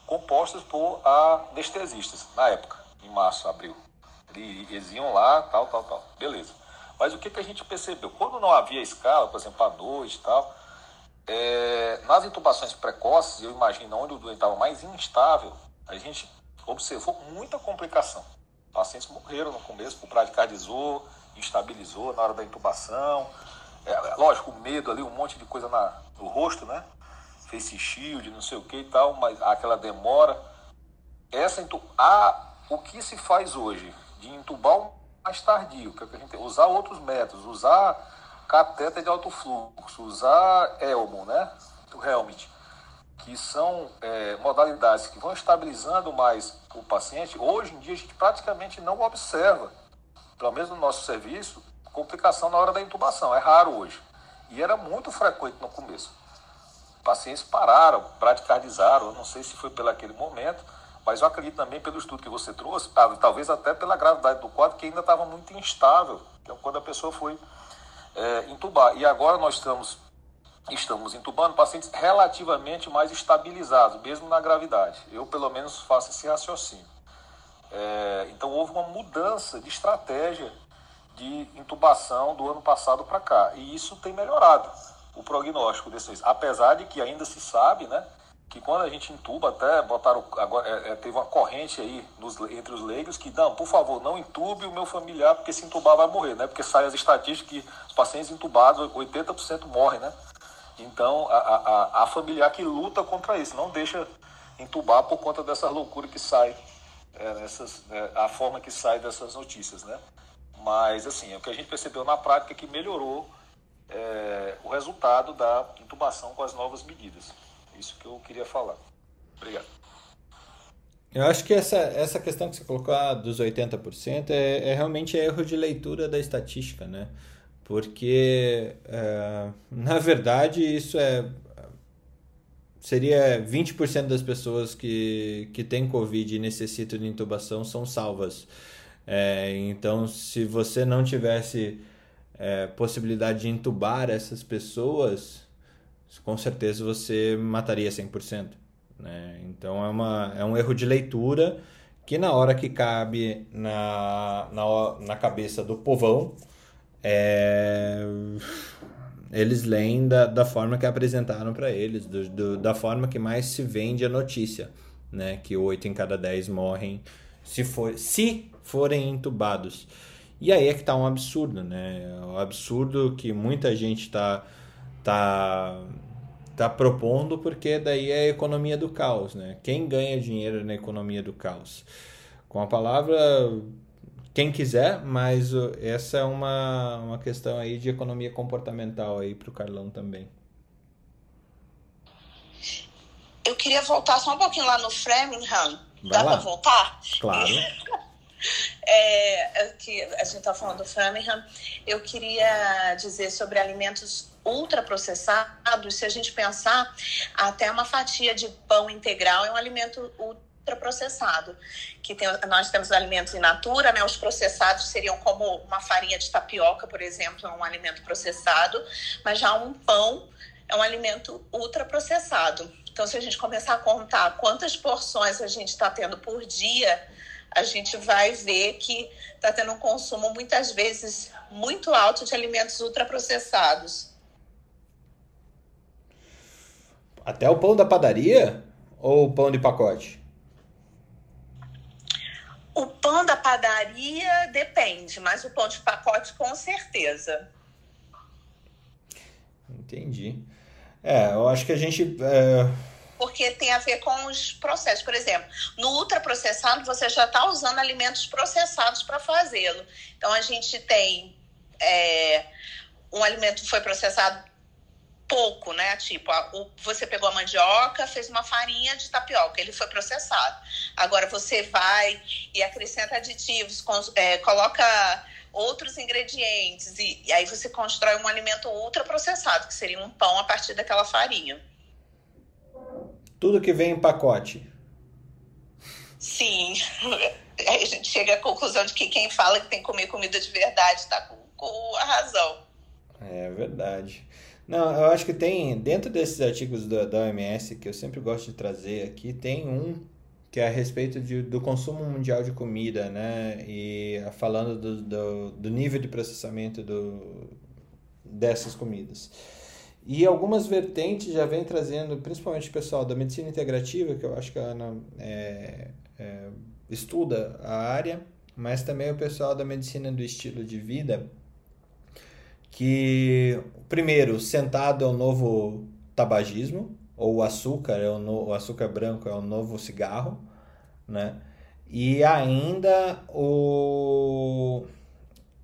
compostas por anestesistas, na época, em março, abril. Eles iam lá, tal, tal, tal. Beleza. Mas o que, que a gente percebeu? Quando não havia escala, por exemplo, à noite e tal, é, nas intubações precoces, eu imagino onde o doente estava mais instável, a gente observou muita complicação. Pacientes morreram no começo por bradicardizou, instabilizou na hora da intubação. É, lógico, o medo ali, um monte de coisa na, no rosto, né? Face shield, não sei o que e tal, mas aquela demora. Essa ah, o que se faz hoje de intubar mais tardio, que, é que a gente usar outros métodos, usar catéter de alto fluxo, usar Elmo, né, o Helmut, que são é, modalidades que vão estabilizando mais o paciente, hoje em dia a gente praticamente não observa, pelo menos no nosso serviço, complicação na hora da intubação. É raro hoje. E era muito frequente no começo. pacientes pararam, bradicardizaram, não sei se foi pelo aquele momento, mas eu acredito também pelo estudo que você trouxe, talvez até pela gravidade do quadro, que ainda estava muito instável, que é quando a pessoa foi é, entubar. E agora nós estamos, estamos entubando pacientes relativamente mais estabilizados, mesmo na gravidade. Eu, pelo menos, faço esse raciocínio. É, então, houve uma mudança de estratégia de intubação do ano passado para cá. E isso tem melhorado o prognóstico desses. Apesar de que ainda se sabe, né? Que quando a gente intuba, até botaram. Agora, é, é, teve uma corrente aí nos, entre os leigos que, não, por favor, não intube o meu familiar, porque se intubar vai morrer, né? Porque saem as estatísticas que os pacientes intubados, 80% morrem, né? Então, a, a, a familiar que luta contra isso, não deixa entubar por conta dessa loucura que sai, é, nessas, é, a forma que sai dessas notícias, né? Mas, assim, é o que a gente percebeu na prática é que melhorou é, o resultado da intubação com as novas medidas. Isso que eu queria falar. Obrigado. Eu acho que essa, essa questão que você colocou ah, dos 80% é, é realmente erro de leitura da estatística, né? Porque, é, na verdade, isso é. Seria 20% das pessoas que, que têm Covid e necessitam de intubação são salvas. É, então, se você não tivesse é, possibilidade de intubar essas pessoas, com certeza você mataria 100%. Né? Então é, uma, é um erro de leitura que na hora que cabe na, na, na cabeça do povão, é, eles leem da, da forma que apresentaram para eles, do, do, da forma que mais se vende a notícia, né? que 8 em cada 10 morrem se, for, se forem entubados. E aí é que tá um absurdo, né? O absurdo que muita gente está tá, tá propondo, porque daí é a economia do caos, né? Quem ganha dinheiro na economia do caos? Com a palavra quem quiser, mas essa é uma, uma questão aí de economia comportamental aí para o Carlão também. Eu queria voltar só um pouquinho lá no Framingham. Dá para voltar? Claro. é, que a gente está falando do Framingham, eu queria dizer sobre alimentos ultraprocessados. Se a gente pensar, até uma fatia de pão integral é um alimento ultraprocessado. Que tem, nós temos alimentos in natura, né? Os processados seriam como uma farinha de tapioca, por exemplo, é um alimento processado, mas já um pão é um alimento ultraprocessado. Então, se a gente começar a contar quantas porções a gente está tendo por dia a gente vai ver que está tendo um consumo muitas vezes muito alto de alimentos ultraprocessados. Até o pão da padaria ou o pão de pacote? O pão da padaria depende, mas o pão de pacote com certeza. Entendi. É, eu acho que a gente. É porque tem a ver com os processos. Por exemplo, no ultraprocessado, você já está usando alimentos processados para fazê-lo. Então, a gente tem é, um alimento foi processado pouco, né? Tipo, a, o, você pegou a mandioca, fez uma farinha de tapioca, ele foi processado. Agora, você vai e acrescenta aditivos, com, é, coloca outros ingredientes, e, e aí você constrói um alimento ultraprocessado, que seria um pão a partir daquela farinha. Tudo que vem em pacote. Sim. Aí a gente chega à conclusão de que quem fala que tem que comer comida de verdade está com, com a razão. É verdade. Não, eu acho que tem, dentro desses artigos da, da OMS, que eu sempre gosto de trazer aqui, tem um que é a respeito de, do consumo mundial de comida, né? E falando do, do, do nível de processamento do, dessas comidas. E algumas vertentes já vem trazendo, principalmente o pessoal da medicina integrativa, que eu acho que a Ana é, é, estuda a área, mas também o pessoal da medicina do estilo de vida, que, primeiro, sentado é o novo tabagismo, ou o açúcar, é o, no, o açúcar branco é o novo cigarro, né? E ainda o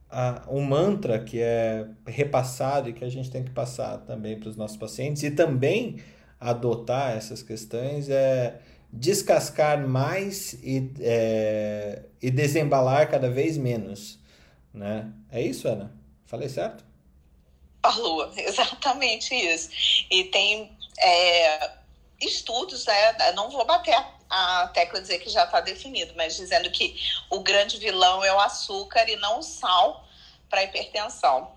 a, um mantra que é repassado e que a gente tem que passar também para os nossos pacientes e também adotar essas questões é descascar mais e, é, e desembalar cada vez menos, né? É isso, Ana? Falei certo? Falou, exatamente isso. E tem é, estudos, né? Não vou bater a tecla dizer que já está definido, mas dizendo que o grande vilão é o açúcar e não o sal para hipertensão.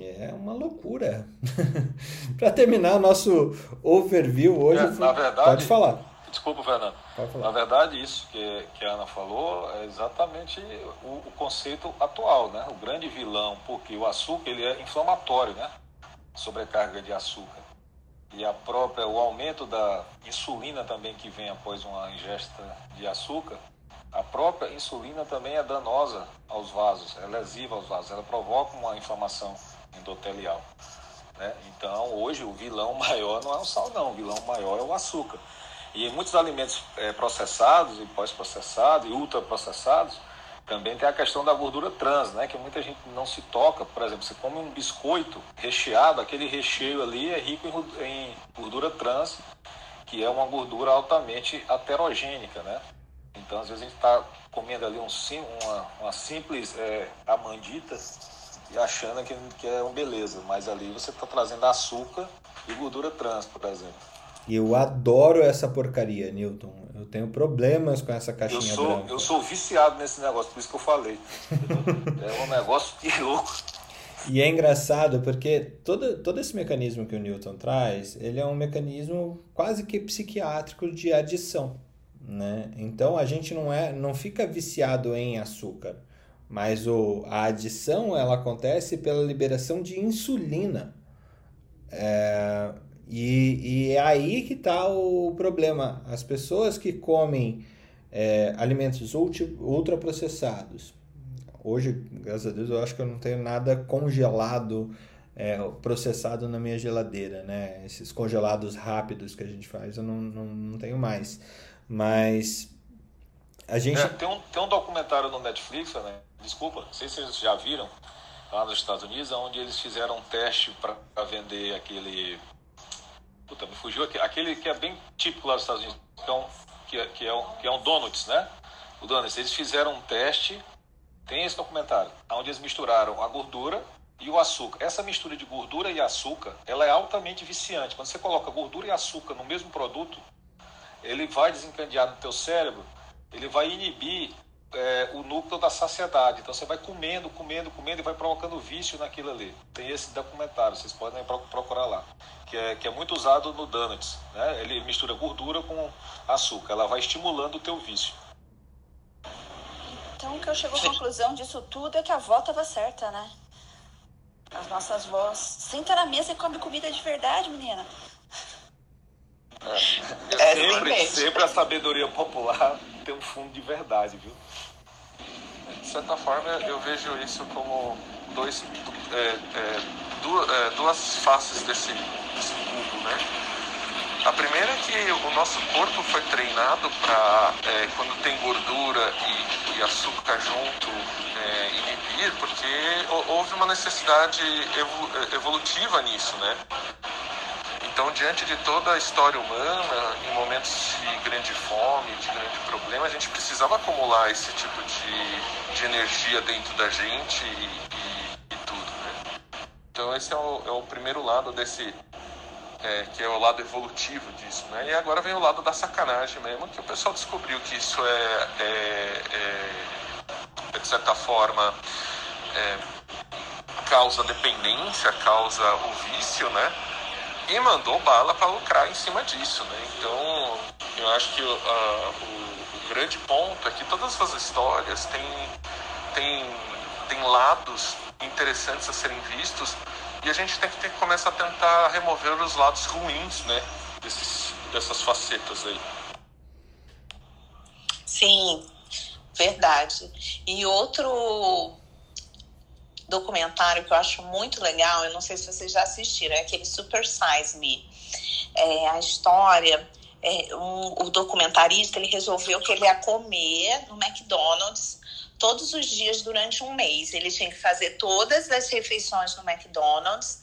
É uma loucura. para terminar o nosso overview hoje, é, na verdade, pode falar. Desculpa, Fernando. Na verdade, isso que, que a Ana falou é exatamente o, o, conceito atual, né? O grande vilão, porque o açúcar ele é inflamatório, né? Sobrecarga de açúcar. E a própria, o aumento da insulina também que vem após uma ingesta de açúcar, a própria insulina também é danosa aos vasos, é lesiva aos vasos, ela provoca uma inflamação endotelial. Né? Então, hoje, o vilão maior não é o sal, não, o vilão maior é o açúcar. E muitos alimentos é, processados e pós-processados e ultraprocessados, também tem a questão da gordura trans, né? Que muita gente não se toca. Por exemplo, você come um biscoito recheado, aquele recheio ali é rico em, gordura trans, que é uma gordura altamente aterogênica, né? Então, às vezes a gente está comendo ali um, uma, uma simples é, amandita e achando que, que é um beleza, mas ali você está trazendo açúcar e gordura trans, por exemplo. E eu adoro essa porcaria, Newton. Eu tenho problemas com essa caixinha eu sou, branca. Eu sou viciado nesse negócio, por isso que eu falei. é um negócio que louco. E é engraçado porque todo, todo esse mecanismo que o Newton traz, ele é um mecanismo quase que psiquiátrico de adição. Né? Então a gente não, é, não fica viciado em açúcar, mas o, a adição ela acontece pela liberação de insulina. É, e, e é aí que está o problema. As pessoas que comem é, alimentos ultraprocessados, hoje, graças a Deus, eu acho que eu não tenho nada congelado, é, processado na minha geladeira, né? Esses congelados rápidos que a gente faz, eu não, não, não tenho mais. Mas a gente... É, tem, um, tem um documentário no Netflix, né? Desculpa, não sei se vocês já viram, lá nos Estados Unidos, onde eles fizeram um teste para vender aquele Puta, me fugiu aqui. Aquele que é bem típico lá dos Estados Unidos, que é um, que é, que é um, que é um donuts, né? O donuts. Eles fizeram um teste, tem esse documentário, onde eles misturaram a gordura e o açúcar. Essa mistura de gordura e açúcar, ela é altamente viciante. Quando você coloca gordura e açúcar no mesmo produto, ele vai desencadear no teu cérebro, ele vai inibir é, o núcleo da saciedade. Então você vai comendo, comendo, comendo e vai provocando vício naquilo ali. Tem esse documentário, vocês podem procurar lá, que é, que é muito usado no donuts. Né? Ele mistura gordura com açúcar, ela vai estimulando o teu vício. Então o que eu chego à conclusão disso tudo é que a avó estava certa, né? As nossas vós. Senta na mesa e come comida de verdade, menina. É, é sempre, sempre a sabedoria popular tem um fundo de verdade, viu? De certa forma, eu vejo isso como dois, é, é, duas, é, duas, faces desse, desse cubo, né? A primeira é que o nosso corpo foi treinado para, é, quando tem gordura e, e açúcar junto, é, inibir, porque houve uma necessidade evolutiva nisso, né? Então, diante de toda a história humana, em momentos de grande fome, de grande problema, a gente precisava acumular esse tipo de, de energia dentro da gente e, e, e tudo. Né? Então, esse é o, é o, primeiro lado desse, é, que é o lado evolutivo disso. Né? E agora vem o lado da sacanagem mesmo, que o pessoal descobriu que isso é, é, é, é de certa forma, é, causa dependência, causa o vício, né? E mandou bala para lucrar em cima disso, né? Então, eu acho que uh, o, o, grande ponto é que todas essas histórias têm, têm, têm lados interessantes a serem vistos e a gente tem que, tem que começar a tentar remover os lados ruins, né? Desses, dessas facetas aí. Sim, verdade. E outro documentário que eu acho muito legal, eu não sei se vocês já assistiram, é aquele Super Size Me. É, a história, é, um, o documentarista, ele resolveu que ele ia comer no McDonald's todos os dias durante um mês. Ele tinha que fazer todas as refeições no McDonald's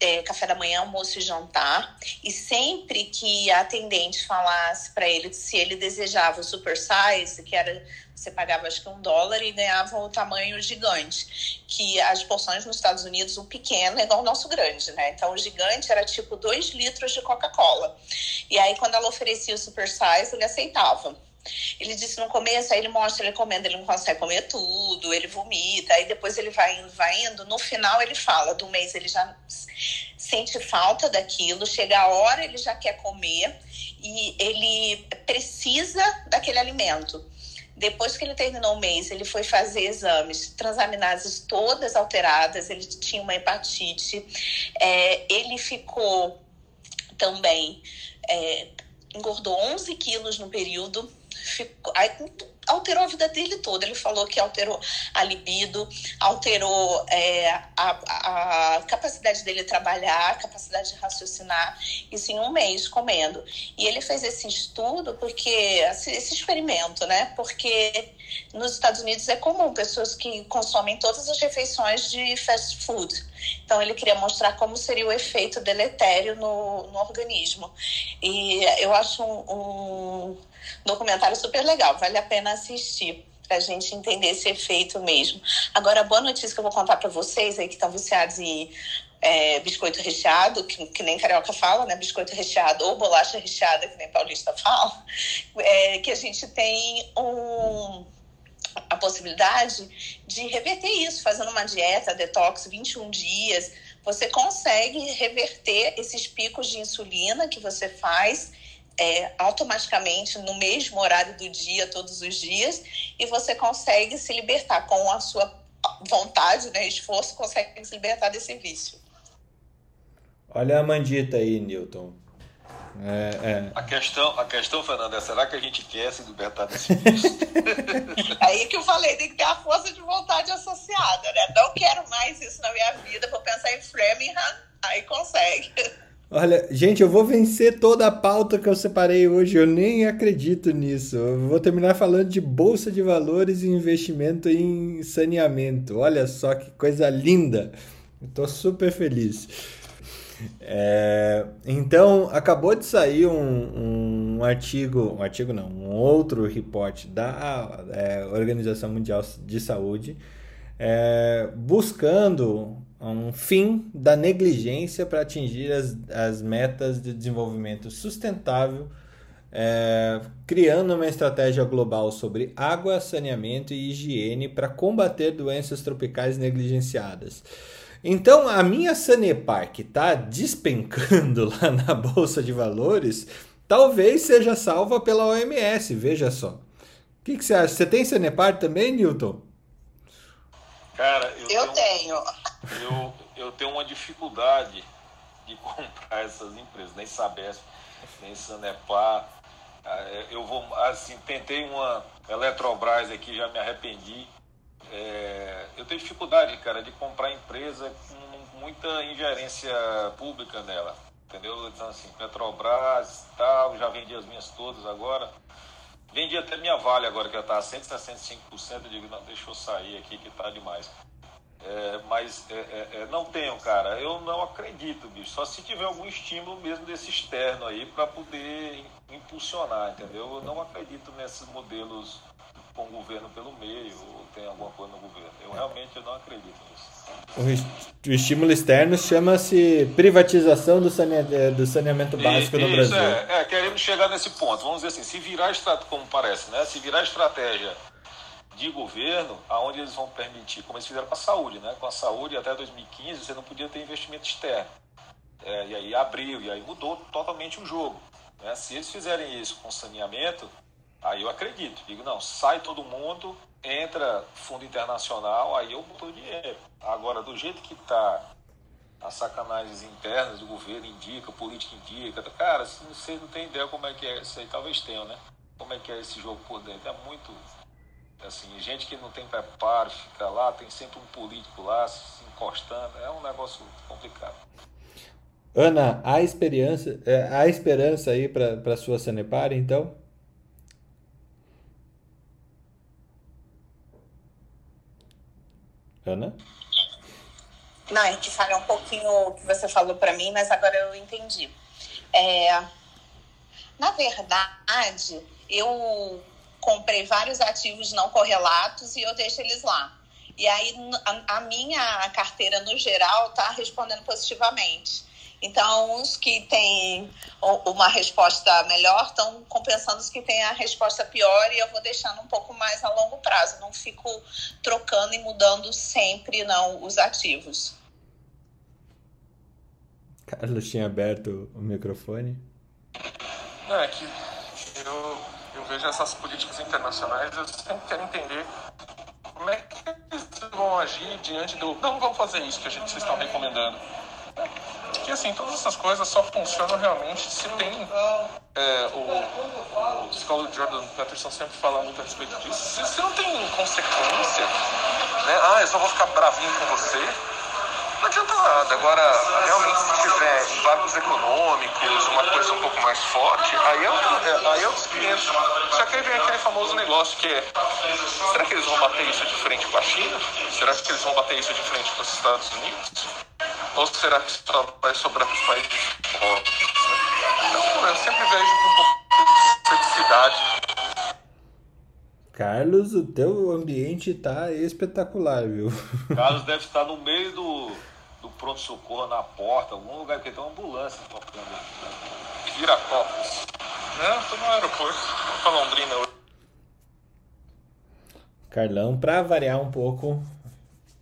é, café da manhã, almoço e jantar. E sempre que a atendente falasse para ele se ele desejava o super size, que era você pagava acho que um dólar e ganhava o tamanho gigante. Que as porções nos Estados Unidos, o pequeno é igual o nosso grande, né? Então o gigante era tipo 2 litros de Coca-Cola. E aí quando ela oferecia o super size, ele aceitava. Ele disse no começo, aí ele mostra ele comendo, ele não consegue comer tudo, ele vomita, aí depois ele vai indo, vai indo. No final ele fala, do mês ele já sente falta daquilo, chega a hora ele já quer comer e ele precisa daquele alimento. Depois que ele terminou o mês, ele foi fazer exames, transaminases todas alteradas, ele tinha uma hepatite, é, ele ficou também, é, engordou 11 quilos no período, ficou, aí, alterou a vida dele toda. Ele falou que alterou a libido, alterou é, a, a, capacidade dele trabalhar, a capacidade de raciocinar, isso em um mês comendo. E ele fez esse estudo porque, esse experimento, né? Porque nos Estados Unidos é comum pessoas que consomem todas as refeições de fast food. Então ele queria mostrar como seria o efeito deletério no, no organismo. E eu acho um, um documentário super legal, vale a pena assistir para a gente entender esse efeito mesmo. Agora, a boa notícia que eu vou contar para vocês aí que estão viciados em é, biscoito recheado, que, que, nem carioca fala, né? Biscoito recheado ou bolacha recheada, que nem paulista fala, é, que a gente tem um, a possibilidade de reverter isso, fazendo uma dieta detox 21 dias. Você consegue reverter esses picos de insulina que você faz é, automaticamente no mesmo horário do dia, todos os dias, e você consegue se libertar com a sua vontade, né, esforço, consegue se libertar desse vício. Olha a mandita aí, Newton. É, é. A, questão, a questão, Fernanda, é será que a gente quer se libertar desse vício? aí que eu falei, tem que ter a força de vontade associada, né? Não quero mais isso na minha vida, vou pensar em Framingham, aí consegue. Olha, gente, eu vou vencer toda a pauta que eu separei hoje. Eu nem acredito nisso. Eu vou terminar falando de bolsa de valores e investimento em saneamento. Olha só que coisa linda. Estou super feliz. É, então, acabou de sair um, um, artigo, um artigo não, um outro report da é, Organização Mundial de Saúde, é, buscando um fim da negligência para atingir as, as metas de desenvolvimento sustentável, é, criando uma estratégia global sobre água, saneamento e higiene para combater doenças tropicais negligenciadas. Então, a minha Sanepar, que está despencando lá na Bolsa de Valores, talvez seja salva pela OMS, veja só. O que, que você acha? Você tem Sanepar também, Newton? Cara, eu, eu tenho. tenho. Eu, eu tenho uma dificuldade de comprar essas empresas, nem Sabesp, nem Sanepar. Ah, eu vou, assim, tentei uma Eletrobras aqui, já me arrependi. É, eu tenho dificuldade, cara, de comprar empresa com muita ingerência pública nela. Entendeu? Então, assim, Petrobras tal, já vendi as minhas todas agora. Vendi até minha Vale agora, que já está a 165%. Eu digo, não, deixa eu sair aqui que tá demais. É, mas é, é, é, não tenho, cara. Eu não acredito, bicho. Só se tiver algum estímulo mesmo desse externo aí para poder impulsionar, entendeu? Eu não acredito nesses modelos com o governo pelo meio ou tem alguma coisa no governo. Eu realmente não acredito nisso. O, estímulo externo chama-se privatização do saneamento, do saneamento básico e, no Brasil. É, é, queremos chegar nesse ponto. Vamos dizer assim, se virar, como parece, né? Se virar estratégia de governo, aonde eles vão permitir, como eles fizeram com a saúde, né? Com a saúde até 2015 você não podia ter investimento externo. É, e aí abriu, e aí mudou totalmente o jogo. Né? Se eles fizerem isso com saneamento, aí eu acredito. Digo, não, sai todo mundo, entra fundo internacional, aí eu boto dinheiro. Agora, do jeito que está as sacanagens internas do governo indica, política indica, cara, vocês não tem ideia como é que é isso aí, talvez tenham, né? Como é que é esse jogo por dentro. É muito Assim, gente que não tem preparo, fica lá, tem sempre um político lá se encostando, é um negócio complicado. Ana, há esperança, é, há esperança aí para sua Sanepar, então? Ana? Não, é que falha um pouquinho o que você falou para mim, mas agora eu entendi. É, na verdade, eu comprei vários ativos não correlatos e eu deixo eles lá. E aí a, a minha carteira no geral está respondendo positivamente. Então, os que têm uma resposta melhor estão compensando os que têm a resposta pior e eu vou deixando um pouco mais a longo prazo. Não fico trocando e mudando sempre não os ativos. Carlos tinha aberto o microfone. Não, é que eu, eu vejo essas políticas internacionais, eu sempre quero entender como é que eles vão agir diante do. Não, vamos fazer isso que a gente, vocês estão recomendando que assim, todas essas coisas só funcionam realmente se tem é, o, o psicólogo Jordan Peterson sempre fala muito a respeito disso. Se, não tem consequência, né? Ah, eu só vou ficar bravinho com você. Não adianta nada. Agora, realmente, se tiver impactos econômicos, uma coisa um pouco mais forte, aí é, é, aí é outros 500. Só que aí vem aquele famoso negócio que é: será que eles vão bater isso de frente com a China? Será que eles vão bater isso de frente com os Estados Unidos? Ou será que só vai sobrar para os países pobres? Então, eu sempre vejo com um pouco de felicidade. Carlos, o teu ambiente tá espetacular, viu? Carlos deve estar no meio do, do pronto-socorro na porta, algum lugar, porque tem uma ambulância tocando. Viracopos. Não, tô no aeroporto, tô pra Londrina hoje. Carlão, para variar um pouco,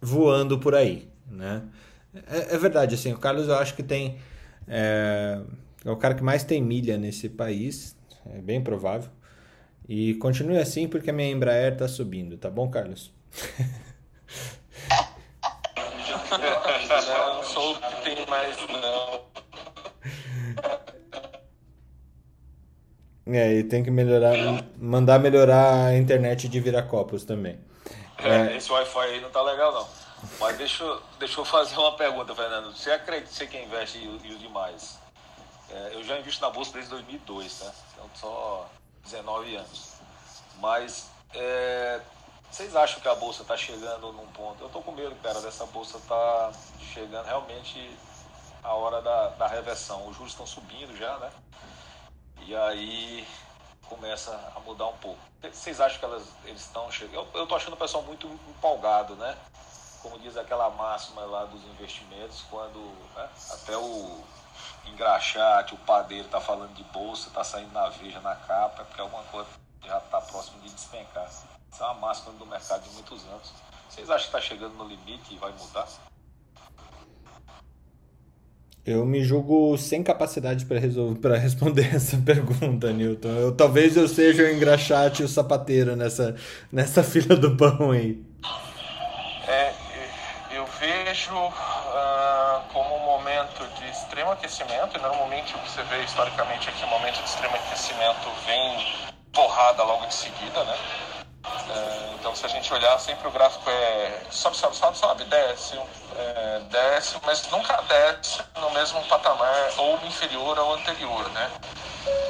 voando por aí, né? É, é, verdade, assim, o Carlos eu acho que tem. É, é o cara que mais tem milha nesse país, é bem provável. E continue assim porque a minha Embraer tá subindo, tá bom, Carlos? não sou o que tem mais, não. É, e tem que melhorar, mandar melhorar a internet de Viracopos também. É, é. esse Wi-Fi aí não tá legal, não. Mas deixa, deixa eu fazer uma pergunta, Fernando. Você acredita você que investe e o demais? É, eu já invisto na bolsa desde 2002, né? Então só 19 anos. Mas é, vocês acham que a bolsa está chegando num ponto? Eu tô com medo, cara, dessa bolsa tá chegando realmente a hora da, da reversão. Os juros estão subindo já, né? E aí começa a mudar um pouco. Vocês acham que elas, eles estão chegando? Eu, tô achando o pessoal muito empolgado, né? Como diz aquela máxima lá dos investimentos, quando né, até o engraxate, o padeiro está falando de bolsa, está saindo na veja, na capa, é porque alguma coisa já está próximo de despencar. Isso é uma máxima do mercado de muitos anos. Vocês acham que está chegando no limite e vai mudar? Eu me julgo sem capacidade para resolver para responder essa pergunta, Newton. Eu, talvez eu seja o engraxate e o sapateiro nessa, nessa fila do pão aí. Vejo uh, como um momento de extremo aquecimento, e normalmente o que você vê historicamente é que o momento de extremo aquecimento vem porrada logo em seguida, né? Uh, então, se a gente olhar, sempre o gráfico é sobe, sobe, sobe, sobe, desce, é, desce, mas nunca desce no mesmo patamar ou inferior ao anterior, né?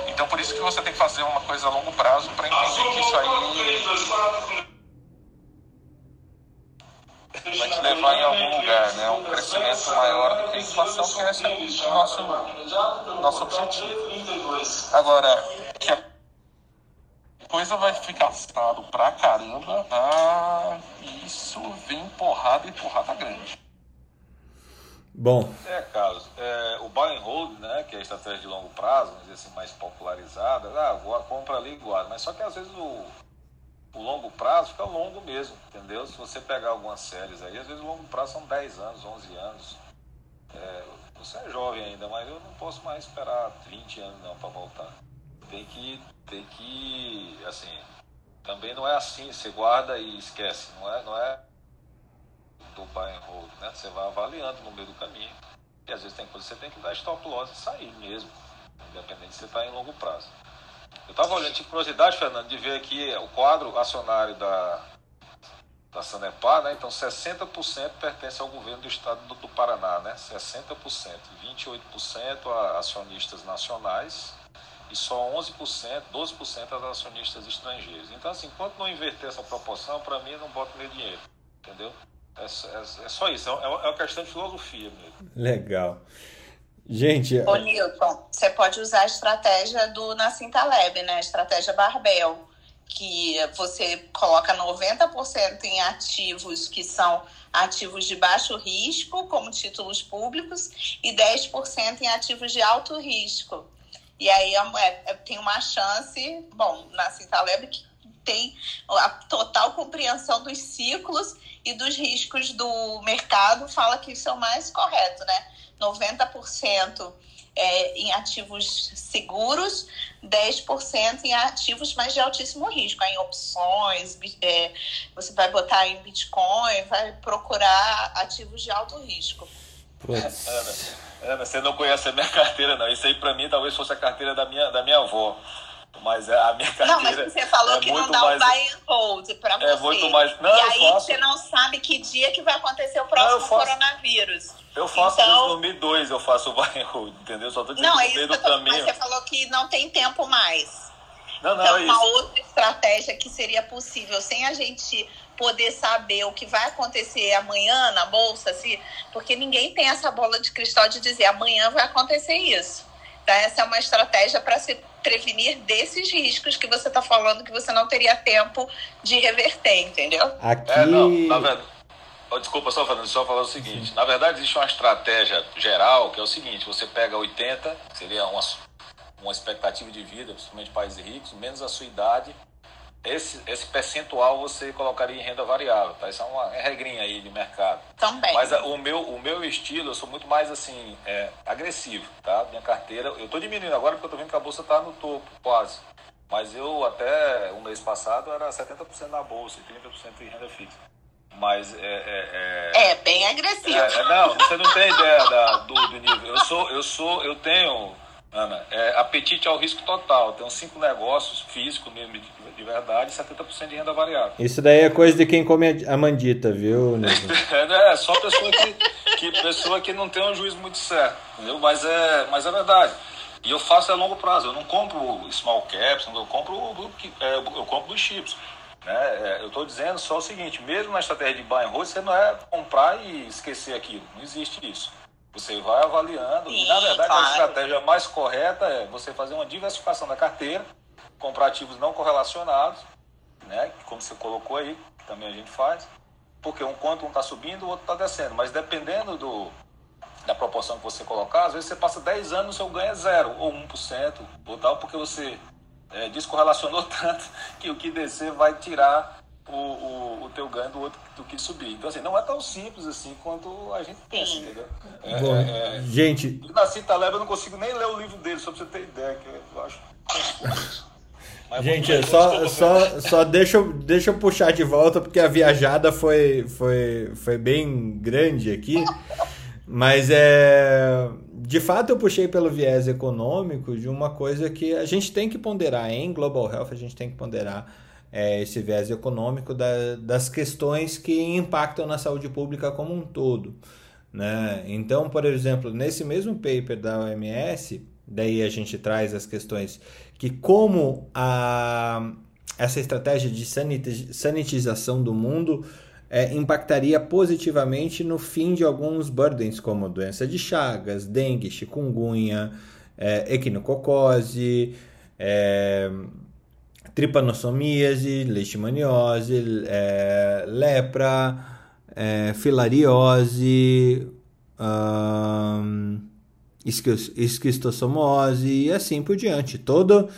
Então, por isso que você tem que fazer uma coisa a longo prazo para entender que isso aí vai te levar em algum lugar, né? Um crescimento maior do que a inflação, que esse é o nosso, nosso objetivo. Agora, que a coisa vai ficar assado pra caramba, ah, isso vem porrada e porrada grande. Bom. É, Carlos, é, o buy and hold, né, que é a estratégia de longo prazo, vamos dizer assim, mais popularizada, ah, vou, compra ali e guarda. Mas só que às vezes o, o longo prazo fica longo mesmo, entendeu? Se você pegar algumas séries aí, às vezes o longo prazo são 10 anos, 11 anos. É, você é jovem ainda, mas eu não posso mais esperar 20 anos não para voltar. Tem que, tem que, assim, também não é assim, você guarda e esquece, não é, não é do buy and né? Você vai avaliando no meio do caminho. E às vezes tem coisa que você tem que dar stop loss e sair mesmo, independente se você está em longo prazo. Eu estava olhando, tive curiosidade, Fernando, de ver aqui o quadro acionário da, da Sanepar, né? Então 60% pertence ao governo do estado do, do Paraná, né? 60%, 28% a acionistas nacionais e só 11%, 12% a acionistas estrangeiros. Então assim, enquanto não inverter essa proporção, para mim não bota meu dinheiro, entendeu? É, é, é só isso, é, é uma questão de filosofia mesmo. Legal. Gente. Ô, Newton, você pode usar a estratégia do Nassim Taleb, né? A estratégia Barbell, que você coloca 90% em ativos que são ativos de baixo risco, como títulos públicos, e 10% em ativos de alto risco. E aí é, é, tem uma chance, bom, Nassim Taleb que tem a total compreensão dos ciclos e dos riscos do mercado, fala que isso é o mais correto, né? 90% é, em ativos seguros, 10% em ativos mais de altíssimo risco, em opções, é, você vai botar em Bitcoin, vai procurar ativos de alto risco. Ana, Ana, você não conhece a minha carteira, não. Isso aí para mim talvez fosse a carteira da minha, da minha avó. Mas é, a minha carteira. Não, mas você falou é que não dá mais, um buy and hold para é você. É muito mais. Não, e aí faço... você não sabe que dia que vai acontecer o próximo não, coronavírus. Eu faço então... desde 2002, eu faço o buy and hold, entendeu? Só tô dizendo não, é isso que tô... Mas você falou que não tem tempo mais. Não, não, então, é uma outra estratégia que seria possível sem a gente poder saber o que vai acontecer amanhã na bolsa, se, porque ninguém tem essa bola de cristal de dizer amanhã vai acontecer isso. Então, essa é uma estratégia para se prevenir desses riscos que você está falando que você não teria tempo de reverter, entendeu? Aqui... É, não, na verdade... desculpa, só falando, só falar o seguinte. Sim. Na verdade, existe uma estratégia geral que é o seguinte: você pega 80, seria uma, uma expectativa de vida, principalmente países ricos, menos a sua idade, esse, esse percentual você colocaria em renda variável, tá? Isso é uma é regrinha aí de mercado. Também. Mas a, o, meu, o meu estilo, eu sou muito mais assim, é, agressivo, tá? Minha carteira, eu tô diminuindo agora porque eu tô vendo que a bolsa tá no topo, quase. Mas eu até o mês passado era 70% na bolsa e 30% em renda fixa. Mas é. É, é, é bem agressivo. É, é, não, você não tem ideia da, do, do nível. Eu sou, eu sou, eu tenho Ana, é, apetite ao risco total. Tem uns cinco negócios físicos mesmo de, de verdade e 70% de renda variável. Isso daí é coisa de quem come a mandita, viu, é, é, só pessoa que, que, pessoa que não tem um juízo muito certo, entendeu? Mas é, mas é verdade. E eu faço a longo prazo. Eu não compro small caps, eu compro, é, eu compro dos chips. Né? É, eu estou dizendo só o seguinte, mesmo na estratégia de buy and hold, você não é comprar e esquecer aquilo. Não existe isso. Você vai avaliando. Sim, e, na verdade, claro. a estratégia mais correta é você fazer uma diversificação da carteira, comprar ativos não correlacionados, né? como você colocou aí, que também a gente faz. Porque um quanto um está subindo, o outro está descendo. Mas dependendo do, da proporção que você colocar, às vezes você passa 10 anos, o seu ganho é zero, ou 1%, ou tal, porque você é, descorrelacionou tanto que o que descer vai tirar o, o, o, teu ganho do outro do que subir. Então, assim, não é tão simples assim quanto a gente pensa, entendeu? É, Bom, é, é, gente. Nasci Taleb, eu não consigo nem ler o livro dele, só pra você ter ideia, que eu acho. Mas gente, só, só, só deixa, eu, deixa eu puxar de volta, porque a viajada foi, foi, foi bem grande aqui. Mas é. De fato, eu puxei pelo viés econômico de uma coisa que a gente tem que ponderar em Global Health, a gente tem que ponderar é, esse viés econômico da, das questões que impactam na saúde pública como um todo. Né? Então, por exemplo, nesse mesmo paper da OMS, daí a gente traz as questões que como a, essa estratégia de sanitização do mundo é, impactaria positivamente no fim de alguns burdens, como doença de Chagas, dengue, chikungunya, é, equinococose, é, tripanossomíase, leishmaniose, é, lepra, é, filariose, um, esquistossomose e assim por diante. Todo,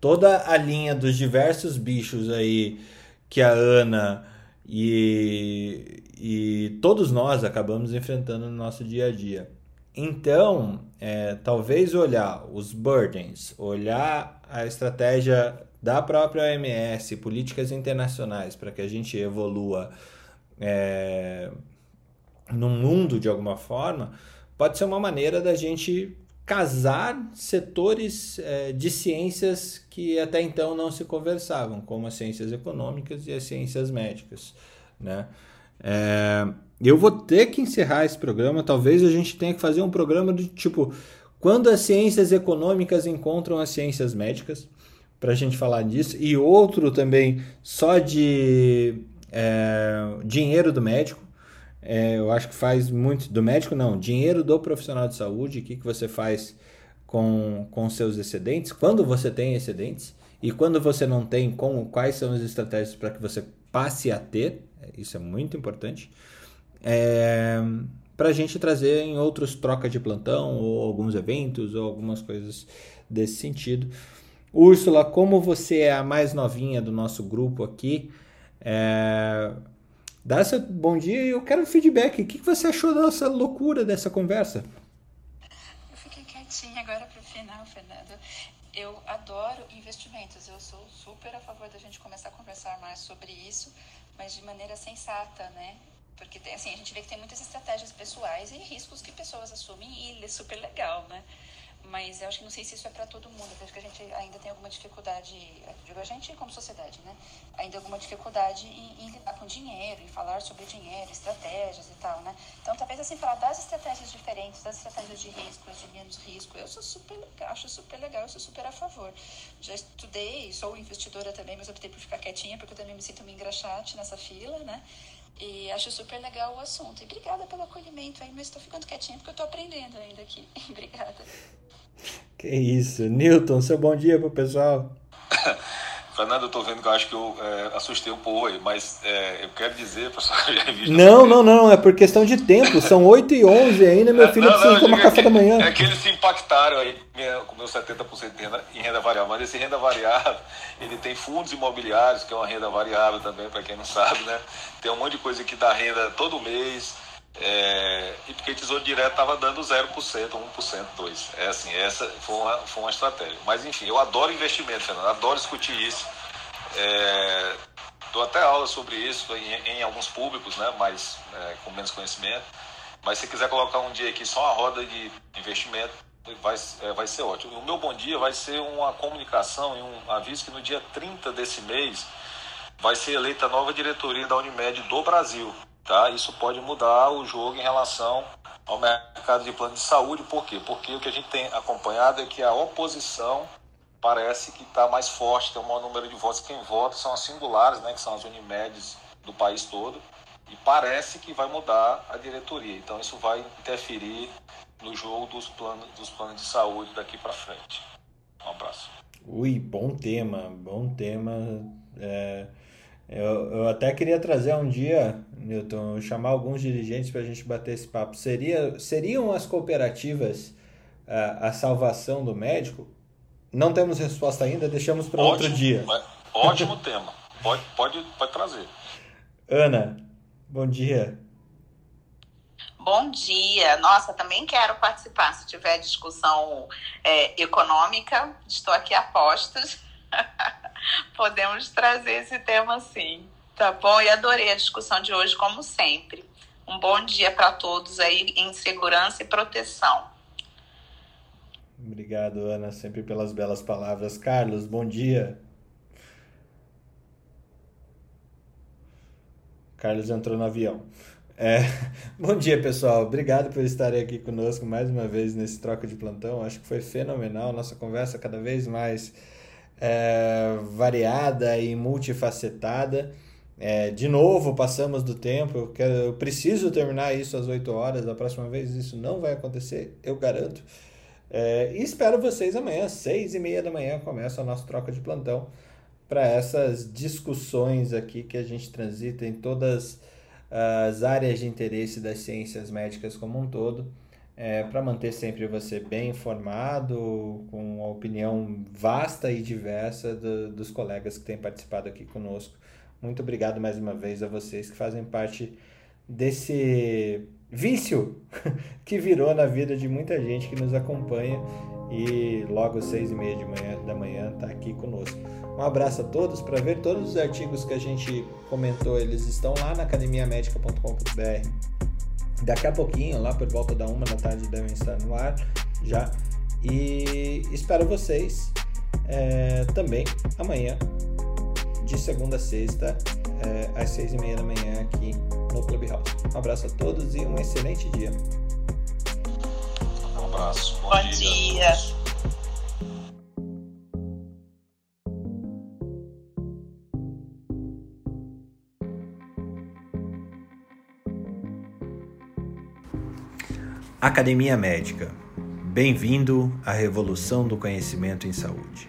toda a linha dos diversos bichos aí que a Ana e, e todos nós acabamos enfrentando no nosso dia a dia. Então, é, talvez olhar os burdens, olhar a estratégia da própria OMS, políticas internacionais, para que a gente evolua é, no mundo de alguma forma, pode ser uma maneira da gente casar setores é, de ciências que até então não se conversavam, como as ciências econômicas e as ciências médicas, né? É, eu vou ter que encerrar esse programa. Talvez a gente tenha que fazer um programa de tipo quando as ciências econômicas encontram as ciências médicas para a gente falar disso. E outro também só de é, dinheiro do médico. é, eu acho que faz muito do médico, não, dinheiro do profissional de saúde, o que, que você faz com, com seus excedentes, quando você tem excedentes e quando você não tem, como, quais são as estratégias para que você passe a ter, isso é muito importante, é, para a gente trazer em outros troca de plantão ou alguns eventos ou algumas coisas desse sentido. Úrsula, como você é a mais novinha do nosso grupo aqui, é, dá seu bom dia e eu quero feedback. O que você achou dessa loucura dessa conversa? Eu fiquei quietinha agora para o final, Fernando. Eu adoro investimentos. Eu sou super a favor da gente começar a conversar mais sobre isso, mas de maneira sensata, né? Porque assim, a gente vê que tem muitas estratégias pessoais e riscos que pessoas assumem e é super legal, né? Mas eu acho que não sei se isso é para todo mundo. Eu acho que a gente ainda tem alguma dificuldade, digo a gente como sociedade, né? Ainda alguma dificuldade em, em, lidar com dinheiro, em falar sobre dinheiro, estratégias e tal, né? Então, talvez assim, falar das estratégias diferentes, das estratégias de risco, de menos risco, eu sou super acho super legal, eu sou super a favor. Já estudei, sou investidora também, mas optei por ficar quietinha, porque eu também me sinto uma engraxate nessa fila, né? E acho super legal o assunto. E obrigada pelo acolhimento aí, mas estou ficando quietinha porque eu estou aprendendo ainda aqui. obrigada. Que isso. Newton, seu bom dia pro pessoal. Fernando, eu tô vendo que eu acho que eu é, assustei um pouco aí, mas é, eu quero dizer, pessoal, já visto Não, não, não, é por questão de tempo. São 8 e 11 ainda, meu filho não, precisa não, tomar café é da manhã. É que eles se impactaram aí com meu 70% de renda, em renda variável, mas esse renda variável, ele tem fundos imobiliários, que é uma renda variável também, para quem não sabe, né? Tem um monte de coisa que dá renda todo mês é, e porque Tesouro Direto estava dando 0%, 1%, 2%. É assim, essa foi uma, foi uma estratégia. Mas enfim, eu adoro investimento, Fernando, adoro discutir isso. É, dou até aula sobre isso em, em alguns públicos, né, mas é, com menos conhecimento. Mas se quiser colocar um dia aqui só uma roda de investimento, vai, é, vai ser ótimo. O meu bom dia vai ser uma comunicação e um aviso que no dia 30 desse mês vai ser eleita a nova diretoria da Unimed do Brasil. Tá? Isso pode mudar o jogo em relação ao mercado de plano de saúde. Por quê? Porque o que a gente tem acompanhado é que a oposição parece que está mais forte, tem um maior número de votos. Quem vota são as singulares, né, que são as Unimedes do país todo, e parece que vai mudar a diretoria. Então isso vai interferir no jogo dos planos, dos planos de saúde daqui para frente. Um abraço. Ui, bom tema, bom tema. É eu, eu até queria trazer um dia, Newton, chamar alguns dirigentes para a gente bater esse papo. Seria, seriam as cooperativas a, a salvação do médico? Não temos resposta ainda, deixamos para outro dia. Ótimo tema. Pode, pode, pode trazer. Ana, bom dia. Bom dia. Nossa, também quero participar. Se tiver discussão é, econômica, estou aqui a postos. Podemos trazer esse tema sim, tá bom? E adorei a discussão de hoje, como sempre. Um bom dia para todos aí em segurança e proteção. Obrigado, Ana, sempre pelas belas palavras. Carlos, bom dia. Carlos entrou no avião. É, bom dia, pessoal. Obrigado por estarem aqui conosco mais uma vez nesse troca de plantão. Acho que foi fenomenal. Nossa conversa cada vez mais é, variada e multifacetada. É, de novo, passamos do tempo. Eu, quero, eu preciso terminar isso às 8 horas. Da próxima vez isso não vai acontecer, eu garanto. É, e espero vocês amanhã, às 6 e meia da manhã, começa a nossa troca de plantão para essas discussões aqui que a gente transita em todas as áreas de interesse das ciências médicas como um todo é, para manter sempre você bem informado, com a opinião vasta e diversa do, dos colegas que têm participado aqui conosco. Muito obrigado mais uma vez a vocês que fazem parte desse vício que virou na vida de muita gente que nos acompanha e logo às seis e meia de manhã, da manhã está aqui conosco. Um abraço a todos. Para ver todos os artigos que a gente comentou, eles estão lá na academiamedica.com.br Daqui a pouquinho, lá por volta da uma da tarde, devem estar no ar já. E espero vocês é, também amanhã, de segunda a sexta, é, às seis e meia da manhã, aqui no Clubhouse. Um abraço a todos e um excelente dia. Um abraço. Bom, Bom dia. dia. Academia Médica. Bem-vindo à revolução do conhecimento em saúde.